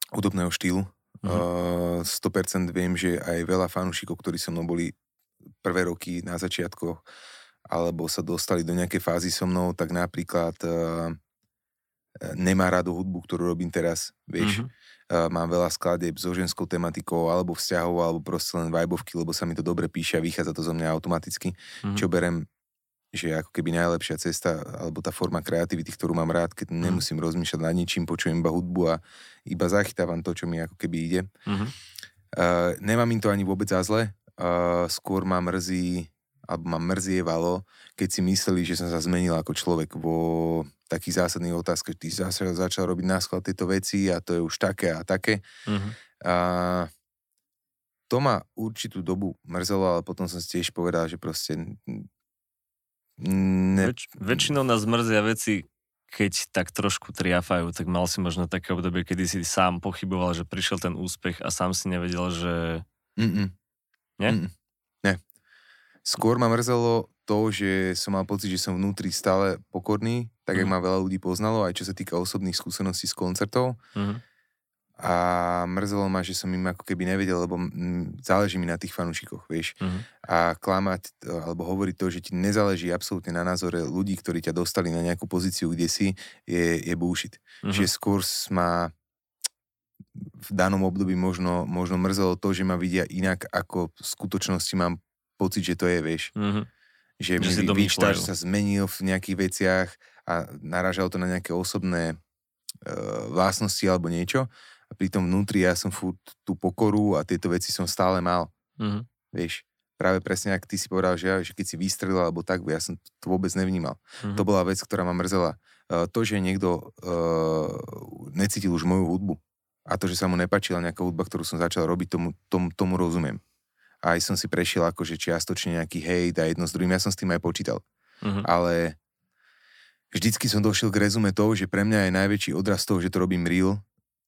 hudobného štýlu. Uh-huh. Uh, 100% viem, že aj veľa fanúšikov, ktorí so mnou boli prvé roky na začiatkoch, alebo sa dostali do nejakej fázy so mnou, tak napríklad uh, nemá rado hudbu, ktorú robím teraz, vieš. Mm-hmm. Uh, mám veľa skladieb so ženskou tematikou, alebo vzťahov, alebo proste len vibovky, lebo sa mi to dobre píše a vychádza to zo mňa automaticky, mm-hmm. čo berem že ako keby najlepšia cesta, alebo tá forma kreativity, ktorú mám rád, keď mm. nemusím rozmýšľať nad ničím, počujem iba hudbu a iba zachytávam to, čo mi ako keby ide. Mm-hmm. Uh, nemám im to ani vôbec za zle, uh, skôr ma mrzí, alebo ma mrzievalo, keď si mysleli, že som sa zmenil ako človek vo takých zásadných otázkach. Ty zase začal robiť náskľad tieto veci a to je už také a také. Mm-hmm. Uh, to ma určitú dobu mrzelo, ale potom som si tiež povedal, že proste Ne... Väč, väčšinou nás mrzia veci, keď tak trošku triafajú, tak mal si možno také obdobie, kedy si sám pochyboval, že prišiel ten úspech a sám si nevedel, že... Mm-mm. Nie? Mm-mm. Nie. Skôr ma mrzelo to, že som mal pocit, že som vnútri stále pokorný, tak mm. jak ma veľa ľudí poznalo, aj čo sa týka osobných skúseností z koncertov. Mm a mrzelo ma, že som im ako keby nevedel, lebo záleží mi na tých fanúšikoch, vieš. Uh-huh. A klamať alebo hovoriť to, že ti nezáleží absolútne na názore ľudí, ktorí ťa dostali na nejakú pozíciu, kde si, je, je bullshit. Uh-huh. Že skôr ma v danom období možno, možno mrzelo to, že ma vidia inak, ako v skutočnosti mám pocit, že to je, vieš. Uh-huh. Že, že mi výčtaž sa zmenil v nejakých veciach a narážalo to na nejaké osobné uh, vlastnosti alebo niečo a pri tom vnútri ja som furt tú pokoru a tieto veci som stále mal. Mm-hmm. Vieš, práve presne, ak ty si povedal, že, že keď si vystrelil alebo tak, ja som to vôbec nevnímal. Mm-hmm. To bola vec, ktorá ma mrzela. Uh, to, že niekto uh, necítil už moju hudbu a to, že sa mu nepačila nejaká hudba, ktorú som začal robiť, tomu, tomu, tomu rozumiem. A aj som si prešiel akože čiastočne nejaký hejt a jedno s druhým, ja som s tým aj počítal. Mm-hmm. Ale vždycky som došiel k rezume toho, že pre mňa je najväčší odraz toho, že to robím real,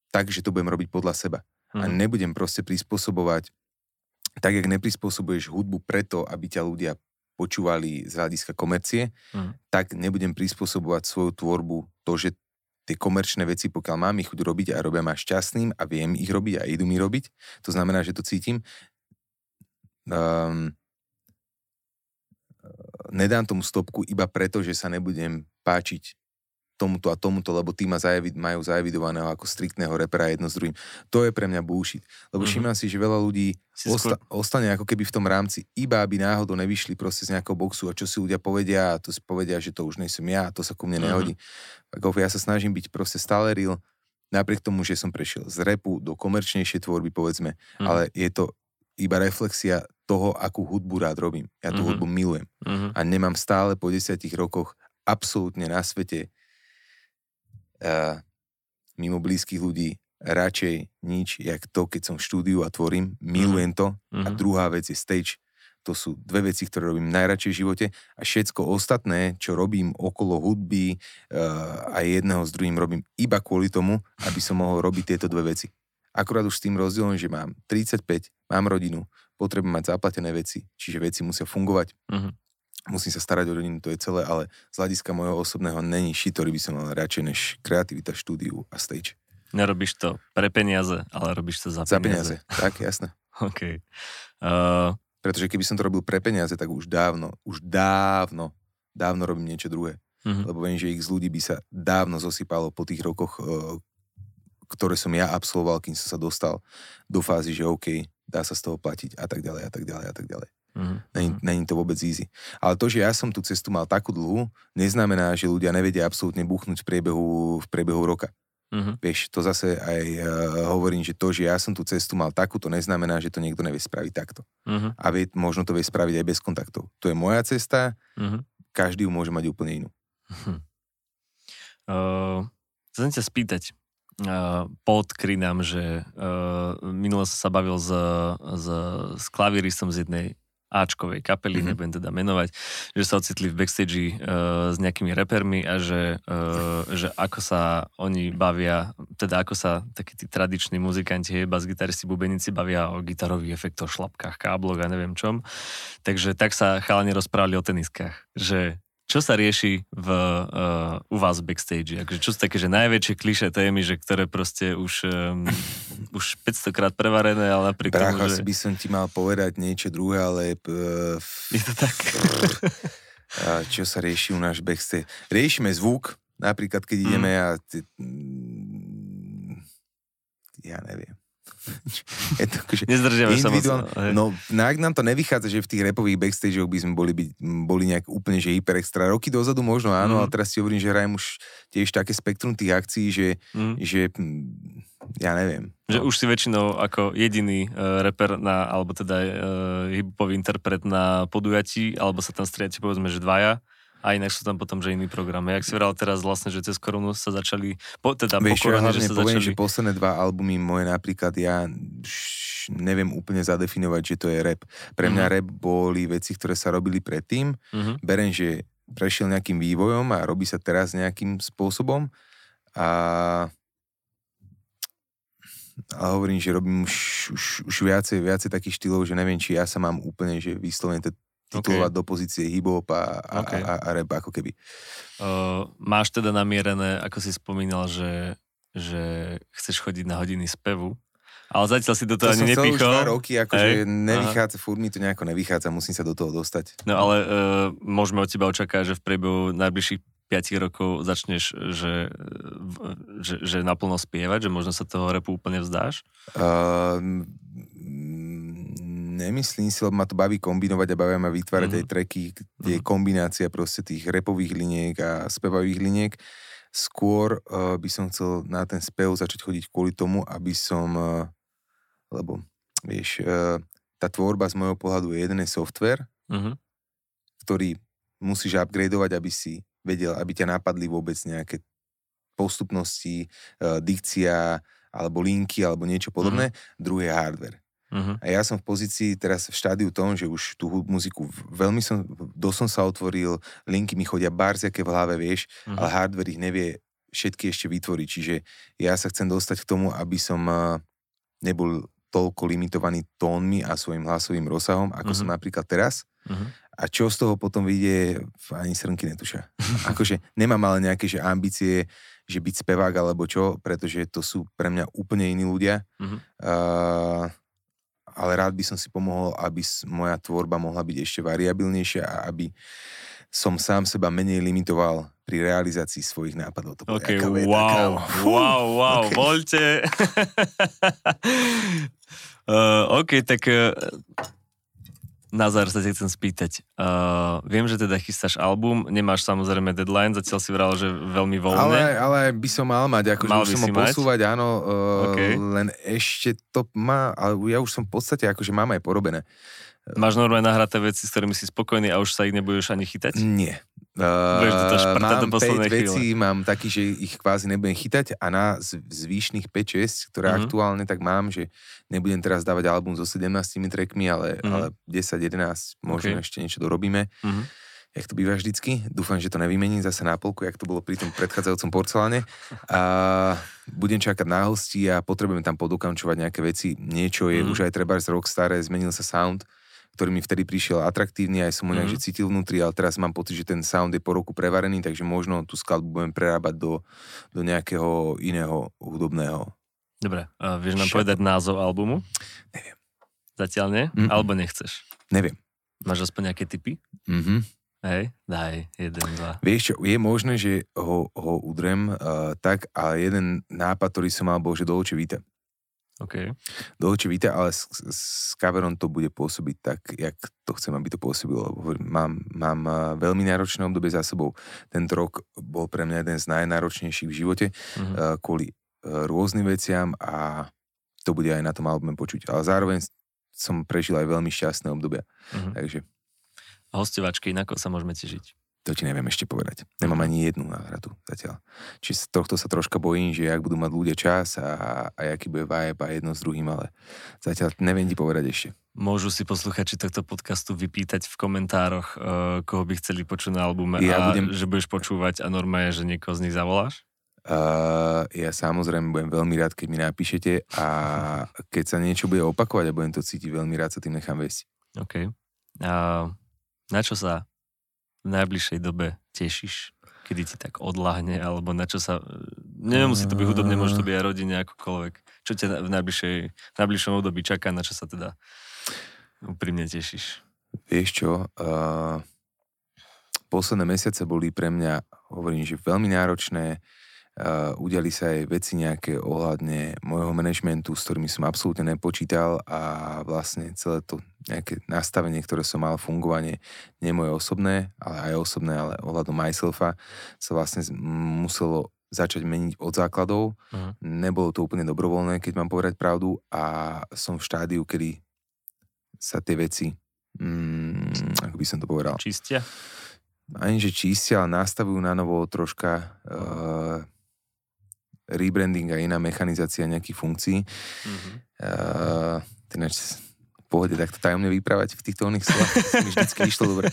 tak, že to budem robiť podľa seba. Mm. A mhm. nebudem proste prispôsobovať, tak jak neprispôsobuješ hudbu preto, aby ťa ľudia počúvali z hľadiska komercie, mm. tak nebudem prispôsobovať svoju tvorbu to, že tie komerčné veci, pokiaľ mám ich chuť robiť a robia ma šťastným a viem ich robiť a idú mi robiť, to znamená, že to cítim, um, nedám tomu stopku iba preto, že sa nebudem páčiť tomuto a tomuto, lebo tí ma zajavid, majú zajavidovaného ako striktného repera jedno s druhým. To je pre mňa bullshit. Lebo mm-hmm. si, že veľa ľudí osta- ostane ako keby v tom rámci, iba aby náhodou nevyšli proste z nejakého boxu a čo si ľudia povedia a to si povedia, že to už nejsem ja a to sa ku mne mm-hmm. nehodí. Tak ja sa snažím byť proste stále real, napriek tomu, že som prešiel z repu do komerčnejšej tvorby, povedzme, mm-hmm. ale je to iba reflexia toho, akú hudbu rád robím. Ja tú mm-hmm. hudbu milujem. Mm-hmm. A nemám stále po desiatich rokoch absolútne na svete uh, mimo blízkych ľudí radšej nič, jak to, keď som v štúdiu a tvorím, milujem to. Mm-hmm. A mhm. druhá vec je stage. To sú dve veci, ktoré robím najradšej v živote a všetko ostatné, čo robím okolo hudby uh, a jedného s druhým robím iba kvôli tomu, aby som mohol robiť tieto dve veci. Akurát už s tým rozdielom, že mám 35, mám rodinu, potrebujem mať zaplatené veci, čiže veci musia fungovať. Mm-hmm musím sa starať o rodinu, to je celé, ale z hľadiska môjho osobného není ktorý by som mal radšej než kreativita, štúdiu a stage. Nerobíš to pre peniaze, ale robíš to za peniaze. Za peniaze, tak, jasné. OK. Uh... Pretože keby som to robil pre peniaze, tak už dávno, už dávno, dávno robím niečo druhé. Uh-huh. Lebo viem, že ich z ľudí by sa dávno zosypalo po tých rokoch, uh, ktoré som ja absolvoval, kým som sa dostal do fázy, že OK, dá sa z toho platiť a tak ďalej a tak ďalej a tak ďalej. Mm-hmm. Není, není to vôbec easy. Ale to, že ja som tú cestu mal takú dlhú, neznamená, že ľudia nevedia absolútne buchnúť v priebehu, v priebehu roka. Mm-hmm. Vieš, to zase aj uh, hovorím, že to, že ja som tú cestu mal takú, to neznamená, že to niekto nevie spraviť takto. Mm-hmm. A vie, možno to vie spraviť aj bez kontaktov. To je moja cesta, mm-hmm. každý ju môže mať úplne inú. Mm-hmm. Uh, chcem ťa spýtať, uh, podkrinám, že uh, minule som sa bavil s, s, s klavíristom z jednej Ačkovej kapely, mm-hmm. nebudem teda menovať, že sa ocitli v backstage uh, s nejakými repermi a že, uh, že ako sa oni bavia, teda ako sa takí tí tradiční muzikanti, bas-gitaristi, bubenici bavia o gitarových efektoch, šlapkách, kábloch a neviem čom. Takže tak sa chalani rozprávali o teniskách, že čo sa rieši v, uh, u vás v backstage? Akože čo sú také, že najväčšie kliše témy, že ktoré proste už, um, už 500 krát prevarené, ale napriek Brácho, tomu, že... by som ti mal povedať niečo druhé, ale... Uh, Je to tak? čo sa rieši u náš backstage? Riešime zvuk, Napríklad, keď ideme mm. a... Ja neviem. je to akože Nezdržiame sa moc. No, no, ak nám to nevychádza, že v tých repových backstageoch by sme boli, by, boli nejak úplne, že hyper extra. Roky dozadu možno áno, mm. ale teraz si hovorím, že hrajem už tiež také spektrum tých akcií, že, mm. že ja neviem. Že no. už si väčšinou ako jediný uh, reper na, alebo teda uh, hiphopový interpret na podujatí, alebo sa tam striate povedzme, že dvaja a inak sú tam potom, že iný program. Jak si vral teraz vlastne, že cez korunu sa začali, po, teda Vieš, po korone, že sa poviem, začali... že posledné dva albumy moje napríklad, ja š, neviem úplne zadefinovať, že to je rap. Pre mňa uh-huh. rap boli veci, ktoré sa robili predtým. Uh-huh. Berem, že prešiel nejakým vývojom a robí sa teraz nejakým spôsobom. A a hovorím, že robím už, už, už viacej, viacej takých štýlov, že neviem, či ja sa mám úplne, že vyslovene titulovať okay. do pozície hip-hop a, a, okay. a, a rap ako keby. Uh, máš teda namierené, ako si spomínal, že, že chceš chodiť na hodiny spevu, ale zatiaľ si do toho to ani nepichol. To roky, akože nevychádza, furt mi to nejako nevychádza, musím sa do toho dostať. No ale uh, môžeme od teba očakávať, že v priebehu najbližších 5 rokov začneš, že, že, že naplno spievať, že možno sa toho repu úplne vzdáš? Uh, nemyslím si, lebo ma to baví kombinovať a bavia ma vytvárať mm-hmm. aj treky, tie mm-hmm. kombinácia proste tých repových liniek a spevavých liniek. Skôr uh, by som chcel na ten spev začať chodiť kvôli tomu, aby som, uh, lebo vieš, uh, tá tvorba z môjho pohľadu je jeden software, mm-hmm. ktorý musíš upgradeovať, aby si vedel, aby ťa napadli vôbec nejaké postupnosti, uh, dikcia, alebo linky, alebo niečo podobné. Mm-hmm. Druhý je hardware. Uh-huh. A ja som v pozícii teraz v štádiu tom, že už tú muziku veľmi som, dosť som sa otvoril, linky mi chodia barziaké v hlave, vieš, uh-huh. ale hardware ich nevie všetky ešte vytvoriť, čiže ja sa chcem dostať k tomu, aby som nebol toľko limitovaný tónmi a svojim hlasovým rozsahom, ako uh-huh. som napríklad teraz. Uh-huh. A čo z toho potom vyjde, ani srnky netušia. akože nemám ale nejaké že ambície, že byť spevák alebo čo, pretože to sú pre mňa úplne iní ľudia. Uh-huh. Uh, ale rád by som si pomohol, aby moja tvorba mohla byť ešte variabilnejšia a aby som sám seba menej limitoval pri realizácii svojich nápadov. To okay, wow, taká, wow, wow, okay. voľte. uh, OK, tak uh, na záver sa ťa chcem spýtať. Uh, viem, že teda chystáš album, nemáš samozrejme deadline, zatiaľ si vral, že veľmi voľné. Ale, ale by som mal mať, akože mal už som ho posúvať, áno, uh, okay. len ešte to má, ale ja už som v podstate, akože mám aj porobené. Máš normálne nahraté veci, s ktorými si spokojný a už sa ich nebudeš ani chytať? Nie. Uh, mám do 5 vecí, mám taký, že ich kvázi nebudem chytať a na zvýšnych 5-6, ktoré uh-huh. aktuálne tak mám, že nebudem teraz dávať album so 17 trackmi, ale, uh-huh. ale 10-11 možno okay. ešte niečo dorobíme. Uh-huh. Jak to býva vždycky. Dúfam, že to nevymení zase na polku, jak to bolo pri tom predchádzajúcom porceláne. A budem čakať na hosti a potrebujem tam podokamčovať nejaké veci. Niečo je uh-huh. už aj treba z rok staré, zmenil sa sound ktorý mi vtedy prišiel atraktívny, aj som ho nejak mm-hmm. cítil vnútri, ale teraz mám pocit, že ten sound je po roku prevarený, takže možno tú skladbu budem prerábať do, do nejakého iného hudobného. Dobre, a vieš nám povedať názov albumu? Neviem. Zatiaľ nie? Mm-mm. Alebo nechceš? Neviem. Máš aspoň nejaké typy? Mhm. Hej, daj, jeden, dva. Vieš čo, je možné, že ho, ho udrem uh, tak, ale jeden nápad, ktorý som mal, bol, že do oči víte. Okay. Do víte, ale s, s kaverom to bude pôsobiť tak, jak to chcem, aby to pôsobilo. Mám, mám veľmi náročné obdobie za sebou. Tento rok bol pre mňa jeden z najnáročnejších v živote mm-hmm. kvôli uh, rôznym veciam a to bude aj na tom albume počuť. Ale zároveň som prežil aj veľmi šťastné obdobia. Mm-hmm. Takže... A hostovačky, ako sa môžeme tešiť? To ti neviem ešte povedať. Nemám ani jednu náhradu zatiaľ. Či z tohto sa troška bojím, že ak budú mať ľudia čas a, a aký bude vibe a jedno s druhým, ale zatiaľ neviem ti povedať ešte. Môžu si posluchači tohto podcastu vypýtať v komentároch, uh, koho by chceli počuť na albume ja a budem... že budeš počúvať a normálne, že niekoho z nich zavoláš? Uh, ja samozrejme budem veľmi rád, keď mi napíšete a keď sa niečo bude opakovať a budem to cítiť, veľmi rád sa tým nechám viesť. OK. Uh, na čo sa v najbližšej dobe tešíš? Kedy ti tak odlahne, alebo na čo sa... Nemusí to byť hudobne, môže to byť aj rodine, akokoľvek. Čo ťa v najbližšej, v najbližšom období čaká, na čo sa teda úprimne tešíš? Vieš čo, uh, posledné mesiace boli pre mňa, hovorím, že veľmi náročné, udiali sa aj veci nejaké ohľadne môjho manažmentu, s ktorými som absolútne nepočítal a vlastne celé to nejaké nastavenie, ktoré som mal, fungovanie, nie moje osobné, ale aj osobné, ale ohľadom myselfa, sa vlastne muselo začať meniť od základov. Uh-huh. Nebolo to úplne dobrovoľné, keď mám povedať pravdu a som v štádiu, kedy sa tie veci, mm, ako by som to povedal... Čistia? Ani, že čistia, ale nastavujú na novo troška... Uh, rebranding a iná mechanizácia nejakých funkcií. Mm-hmm. Uh, tenáč, pohode takto tajomne vyprávať v týchto oných slovách. mi vždycky išlo dobre.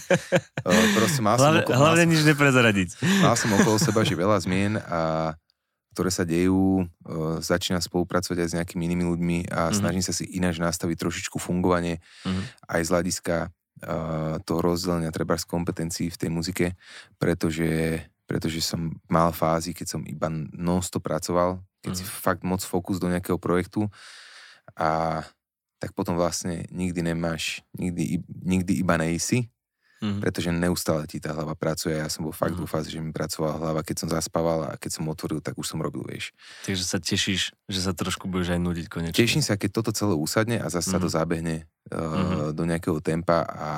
Uh, proste mal hlavne, som okolo, hlavne nič neprezradiť. Mal som okolo seba, že veľa zmien a ktoré sa dejú, uh, začína spolupracovať aj s nejakými inými ľuďmi a mm-hmm. snažím sa si ináč nastaviť trošičku fungovanie mm-hmm. aj z hľadiska uh, toho rozdelenia treba z kompetencií v tej muzike, pretože pretože som mal fázy, keď som iba non-stop pracoval, keď mm. si mhm. fakt moc fokus do nejakého projektu a tak potom vlastne nikdy nemáš, nikdy, nikdy iba nejsi, mm. pretože neustále ti tá hlava pracuje. Ja som bol fakt mm. vo fáze, že mi pracovala hlava, keď som zaspával a keď som otvoril, tak už som robil, vieš. Takže sa tešíš, že sa trošku budeš aj nudiť konečne. Teším sa, keď toto celé usadne a zase mm. sa to mhm. zabehne uh, mm. do nejakého tempa a,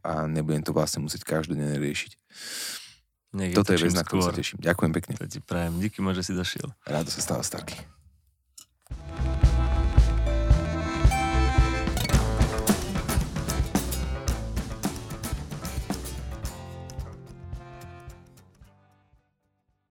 a nebudem to vlastne musieť každodenne riešiť. Nech Toto je vec, na ktorú sa teším. Ďakujem pekne. To ti prajem. Díky že si došiel. Rádo sa stáva starky.